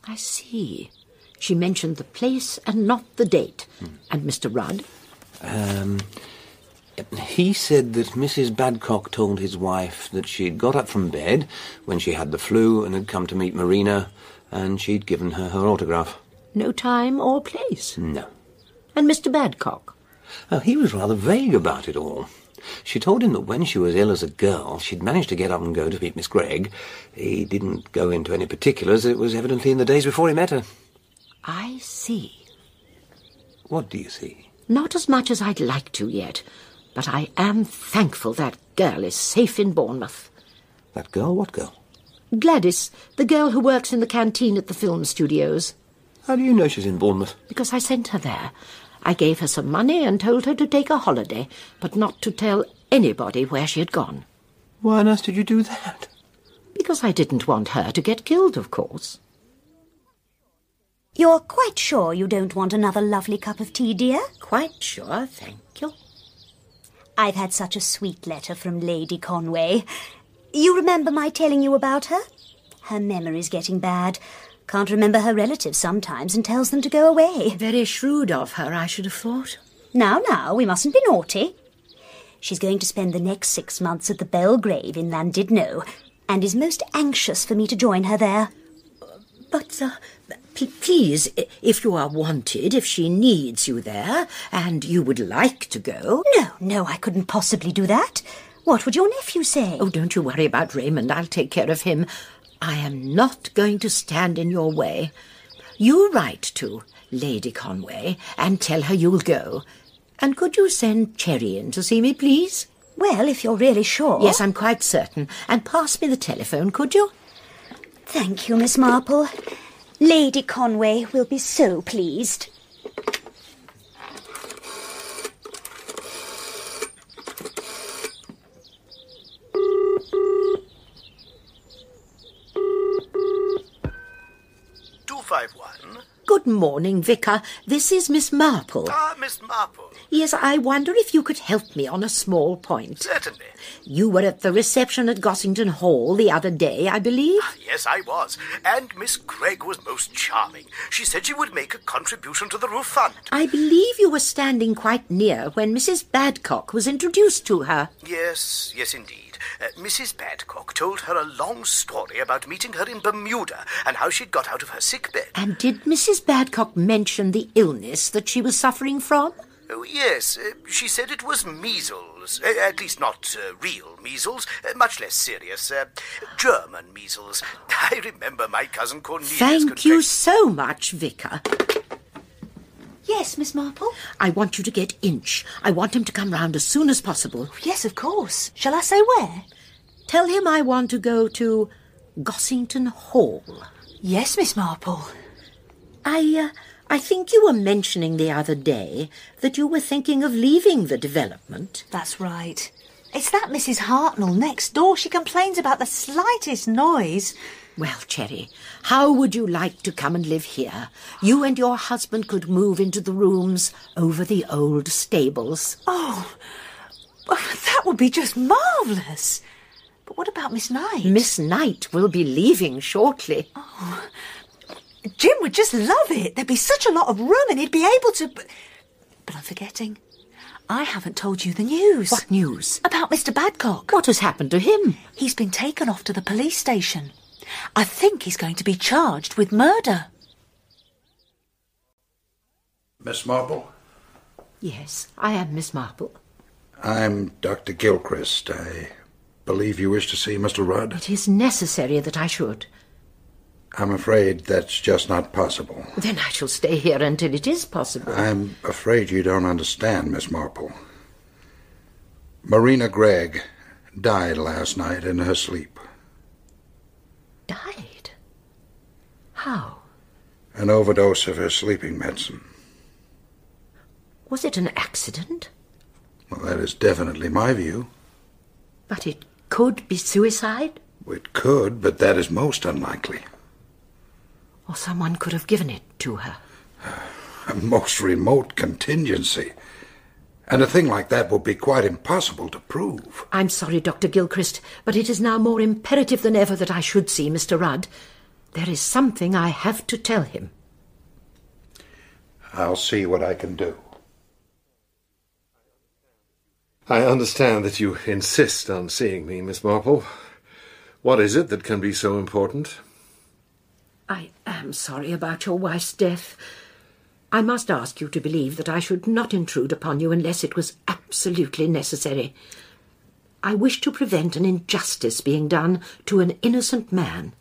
Speaker 2: I see. She mentioned the place and not the date. And Mr. Rudd?
Speaker 12: Um, he said that Mrs. Badcock told his wife that she'd got up from bed when she had the flu and had come to meet Marina, and she'd given her her autograph.
Speaker 2: No time or place.
Speaker 12: No.
Speaker 2: And Mr. Badcock?
Speaker 12: Oh, he was rather vague about it all. She told him that when she was ill as a girl, she'd managed to get up and go to meet Miss Gregg. He didn't go into any particulars. It was evidently in the days before he met her.
Speaker 2: I see.
Speaker 12: What do you see?
Speaker 2: Not as much as I'd like to yet, but I am thankful that girl is safe in Bournemouth.
Speaker 12: That girl? What girl?
Speaker 2: Gladys, the girl who works in the canteen at the film studios.
Speaker 12: How do you know she's in Bournemouth?
Speaker 2: Because I sent her there. I gave her some money and told her to take a holiday, but not to tell anybody where she had gone.
Speaker 12: Why on earth did you do that?
Speaker 2: Because I didn't want her to get killed, of course.
Speaker 1: You're quite sure you don't want another lovely cup of tea, dear?
Speaker 2: Quite sure, thank you.
Speaker 1: I've had such a sweet letter from Lady Conway. You remember my telling you about her? Her memory's getting bad. Can't remember her relatives sometimes and tells them to go away.
Speaker 2: Very shrewd of her, I should have thought.
Speaker 1: Now, now, we mustn't be naughty. She's going to spend the next six months at the Belgrave in Llandudno, and is most anxious for me to join her there.
Speaker 2: But, uh, please, if you are wanted, if she needs you there, and you would like to go.
Speaker 1: No, no, I couldn't possibly do that. What would your nephew say?
Speaker 2: Oh, don't you worry about Raymond. I'll take care of him. I am not going to stand in your way. You write to Lady Conway and tell her you'll go. And could you send Cherry in to see me, please?
Speaker 1: Well, if you're really sure.
Speaker 2: Yes, I'm quite certain. And pass me the telephone, could you?
Speaker 1: Thank you, Miss Marple. Lady Conway will be so pleased.
Speaker 16: Two five one.
Speaker 2: Good morning, Vicar. This is Miss Marple.
Speaker 16: Ah, Miss Marple.
Speaker 2: Yes, I wonder if you could help me on a small point.
Speaker 16: Certainly.
Speaker 2: You were at the reception at Gossington Hall the other day, I believe?
Speaker 16: Yes, I was. And Miss Gregg was most charming. She said she would make a contribution to the roof fund.
Speaker 2: I believe you were standing quite near when Mrs. Badcock was introduced to her.
Speaker 16: Yes, yes, indeed. Uh, Mrs. Badcock told her a long story about meeting her in Bermuda and how she'd got out of her sick bed.
Speaker 2: And did Mrs. Badcock mention the illness that she was suffering from?
Speaker 16: Oh, yes, uh, she said it was measles. Uh, at least not uh, real measles, uh, much less serious. Uh, German measles. (laughs) I remember my cousin Cornelius.
Speaker 2: Thank you so much, Vicar.
Speaker 10: Yes, Miss Marple?
Speaker 2: I want you to get Inch. I want him to come round as soon as possible.
Speaker 10: Yes, of course. Shall I say where?
Speaker 2: Tell him I want to go to Gossington Hall.
Speaker 10: Yes, Miss Marple.
Speaker 2: I, uh, I think you were mentioning the other day that you were thinking of leaving the development.
Speaker 10: That's right. It's that Mrs. Hartnell next door. She complains about the slightest noise.
Speaker 2: Well, Cherry, how would you like to come and live here? You and your husband could move into the rooms over the old stables.
Speaker 10: Oh, oh, that would be just marvellous. But what about Miss Knight?
Speaker 2: Miss Knight will be leaving shortly.
Speaker 10: Oh, Jim would just love it. There'd be such a lot of room and he'd be able to. But I'm forgetting. I haven't told you the news.
Speaker 2: What news?
Speaker 10: About Mr. Badcock.
Speaker 2: What has happened to him?
Speaker 10: He's been taken off to the police station. I think he's going to be charged with murder.
Speaker 13: Miss Marple?
Speaker 2: Yes, I am Miss Marple.
Speaker 13: I'm Dr. Gilchrist. I believe you wish to see Mr. Rudd.
Speaker 2: It is necessary that I should.
Speaker 13: I'm afraid that's just not possible.
Speaker 2: Then I shall stay here until it is possible.
Speaker 13: I'm afraid you don't understand, Miss Marple. Marina Gregg died last night in her sleep.
Speaker 2: Died? How?
Speaker 13: An overdose of her sleeping medicine.
Speaker 2: Was it an accident?
Speaker 13: Well, that is definitely my view.
Speaker 2: But it could be suicide?
Speaker 13: It could, but that is most unlikely.
Speaker 2: Or someone could have given it to her. (sighs)
Speaker 13: A most remote contingency. And a thing like that would be quite impossible to prove.
Speaker 2: I'm sorry, Dr. Gilchrist, but it is now more imperative than ever that I should see Mr. Rudd. There is something I have to tell him.
Speaker 13: I'll see what I can do.
Speaker 7: I understand that you insist on seeing me, Miss Marple. What is it that can be so important?
Speaker 2: I am sorry about your wife's death. I must ask you to believe that I should not intrude upon you unless it was absolutely necessary. I wish to prevent an injustice being done to an innocent man.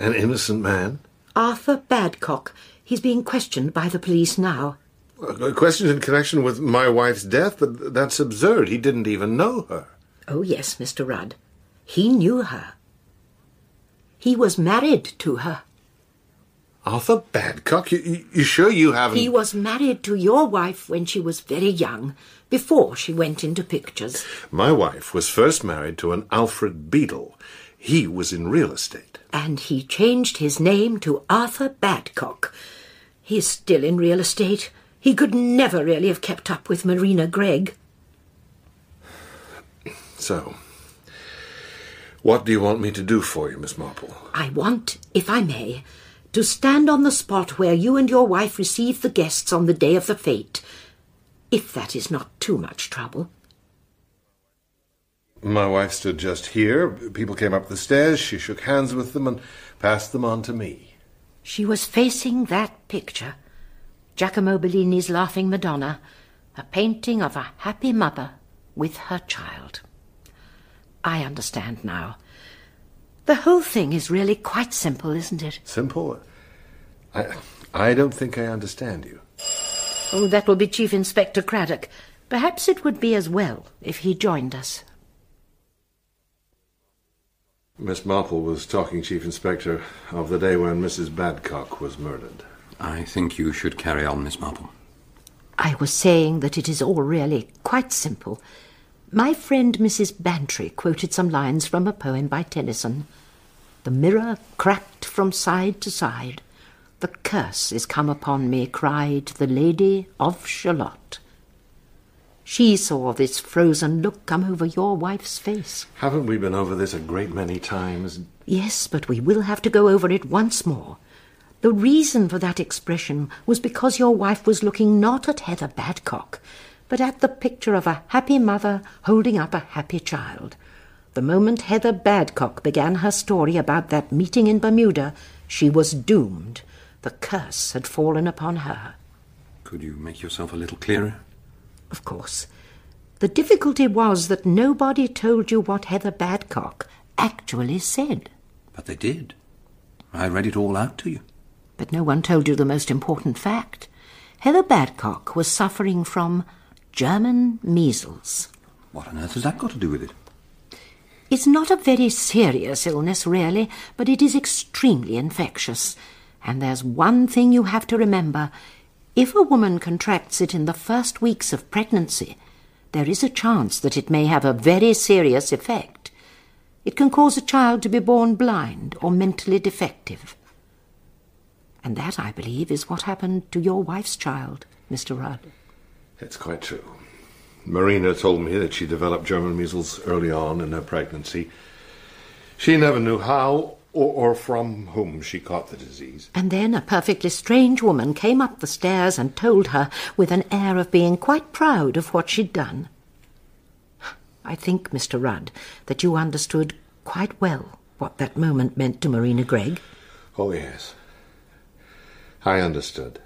Speaker 7: An innocent man?
Speaker 2: Arthur Badcock. He's being questioned by the police now.
Speaker 7: Uh, A question in connection with my wife's death? But that's absurd. He didn't even know her.
Speaker 2: Oh, yes, Mr. Rudd. He knew her. He was married to her.
Speaker 7: Arthur Badcock? You, you sure you haven't?
Speaker 2: He was married to your wife when she was very young, before she went into pictures.
Speaker 7: My wife was first married to an Alfred Beadle. He was in real estate.
Speaker 2: And he changed his name to Arthur Badcock. He's still in real estate. He could never really have kept up with Marina Gregg.
Speaker 7: So, what do you want me to do for you, Miss Marple?
Speaker 2: I want, if I may, to stand on the spot where you and your wife received the guests on the day of the fete, if that is not too much trouble.
Speaker 7: My wife stood just here. People came up the stairs. She shook hands with them and passed them on to me.
Speaker 2: She was facing that picture, Giacomo Bellini's Laughing Madonna, a painting of a happy mother with her child. I understand now. The whole thing is really quite simple, isn't it?
Speaker 7: Simple? I, I don't think I understand you.
Speaker 2: Oh, that will be Chief Inspector Craddock. Perhaps it would be as well if he joined us.
Speaker 7: Miss Marple was talking, Chief Inspector, of the day when Mrs. Badcock was murdered.
Speaker 12: I think you should carry on, Miss Marple.
Speaker 2: I was saying that it is all really quite simple. My friend Mrs. Bantry quoted some lines from a poem by Tennyson. The mirror cracked from side to side. The curse is come upon me, cried the Lady of Shalott. She saw this frozen look come over your wife's face.
Speaker 7: Haven't we been over this a great many times?
Speaker 2: Yes, but we will have to go over it once more. The reason for that expression was because your wife was looking not at Heather Badcock, but at the picture of a happy mother holding up a happy child. The moment Heather Badcock began her story about that meeting in Bermuda, she was doomed. The curse had fallen upon her.
Speaker 12: Could you make yourself a little clearer?
Speaker 2: Of course. The difficulty was that nobody told you what Heather Badcock actually said.
Speaker 12: But they did. I read it all out to you.
Speaker 2: But no one told you the most important fact. Heather Badcock was suffering from German measles.
Speaker 12: What on earth has that got to do with it?
Speaker 2: It's not a very serious illness, really, but it is extremely infectious. And there's one thing you have to remember. If a woman contracts it in the first weeks of pregnancy, there is a chance that it may have a very serious effect. It can cause a child to be born blind or mentally defective. And that, I believe, is what happened to your wife's child, Mr. Rudd.
Speaker 7: It's quite true. Marina told me that she developed German measles early on in her pregnancy. She never knew how or, or, from whom she caught the disease.
Speaker 2: And then a perfectly strange woman came up the stairs and told her, with an air of being quite proud of what she'd done. I think, Mr. Rudd, that you understood quite well what that moment meant to Marina Gregg.
Speaker 7: Oh, yes. I understood.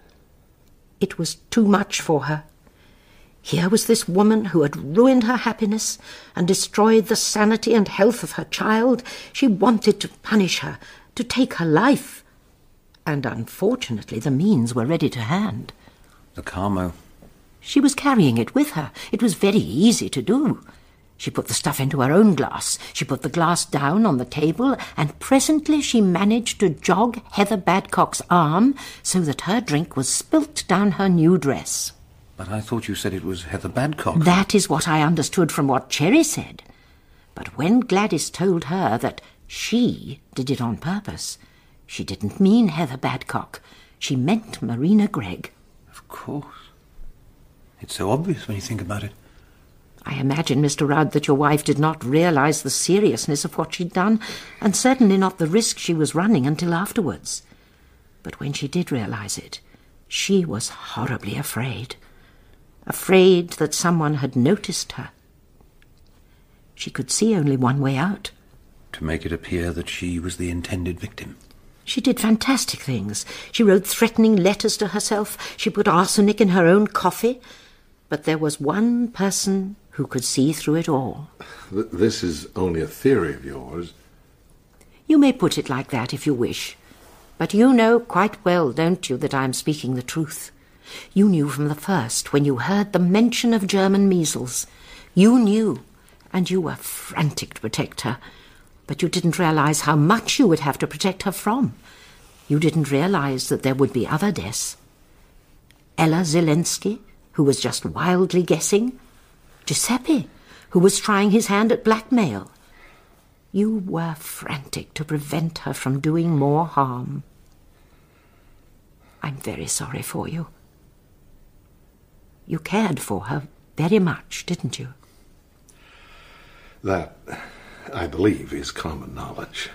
Speaker 2: It was too much for her. Here was this woman who had ruined her happiness and destroyed the sanity and health of her child. She wanted to punish her, to take her life. And unfortunately, the means were ready to hand.
Speaker 12: The Calmo.
Speaker 2: She was carrying it with her. It was very easy to do. She put the stuff into her own glass. She put the glass down on the table, and presently she managed to jog Heather Badcock's arm so that her drink was spilt down her new dress.
Speaker 12: But I thought you said it was Heather Badcock.
Speaker 2: That is what I understood from what Cherry said. But when Gladys told her that she did it on purpose, she didn't mean Heather Badcock. She meant Marina Gregg.
Speaker 12: Of course. It's so obvious when you think about it.
Speaker 2: I imagine, Mr. Rudd, that your wife did not realize the seriousness of what she'd done, and certainly not the risk she was running until afterwards. But when she did realize it, she was horribly afraid. Afraid that someone had noticed her. She could see only one way out.
Speaker 12: To make it appear that she was the intended victim.
Speaker 2: She did fantastic things. She wrote threatening letters to herself. She put arsenic in her own coffee. But there was one person who could see through it all.
Speaker 7: Th- this is only a theory of yours.
Speaker 2: You may put it like that if you wish. But you know quite well, don't you, that I am speaking the truth. You knew from the first when you heard the mention of German measles. You knew, and you were frantic to protect her. But you didn't realize how much you would have to protect her from. You didn't realize that there would be other deaths. Ella Zielinsky, who was just wildly guessing. Giuseppe, who was trying his hand at blackmail. You were frantic to prevent her from doing more harm. I'm very sorry for you. You cared for her very much, didn't you?
Speaker 7: That, I believe, is common knowledge.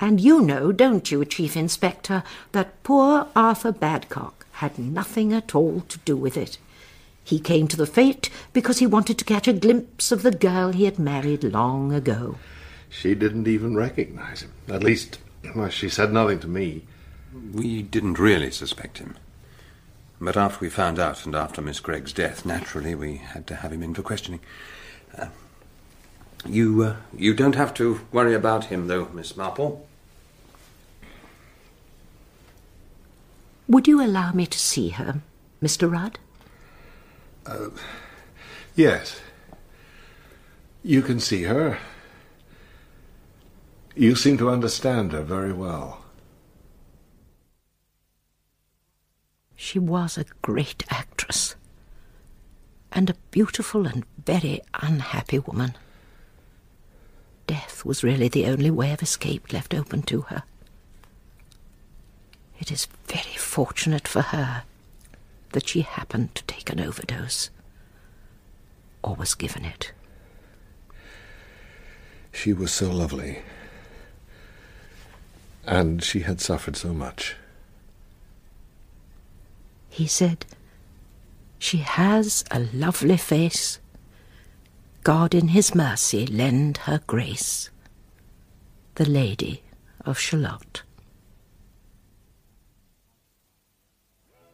Speaker 2: And you know, don't you, Chief Inspector, that poor Arthur Badcock had nothing at all to do with it. He came to the fete because he wanted to catch a glimpse of the girl he had married long ago.
Speaker 7: She didn't even recognize him. At least, well, she said nothing to me.
Speaker 12: We didn't really suspect him. But after we found out, and after Miss Gregg's death, naturally we had to have him in for questioning. Uh, you, uh, you don't have to worry about him, though, Miss Marple.
Speaker 2: Would you allow me to see her, Mr. Rudd?
Speaker 7: Uh, yes. You can see her. You seem to understand her very well.
Speaker 2: She was a great actress, and a beautiful and very unhappy woman. Death was really the only way of escape left open to her. It is very fortunate for her that she happened to take an overdose, or was given it.
Speaker 7: She was so lovely. And she had suffered so much.
Speaker 2: He said, She has a lovely face. God in his mercy lend her grace. The Lady of Shalott.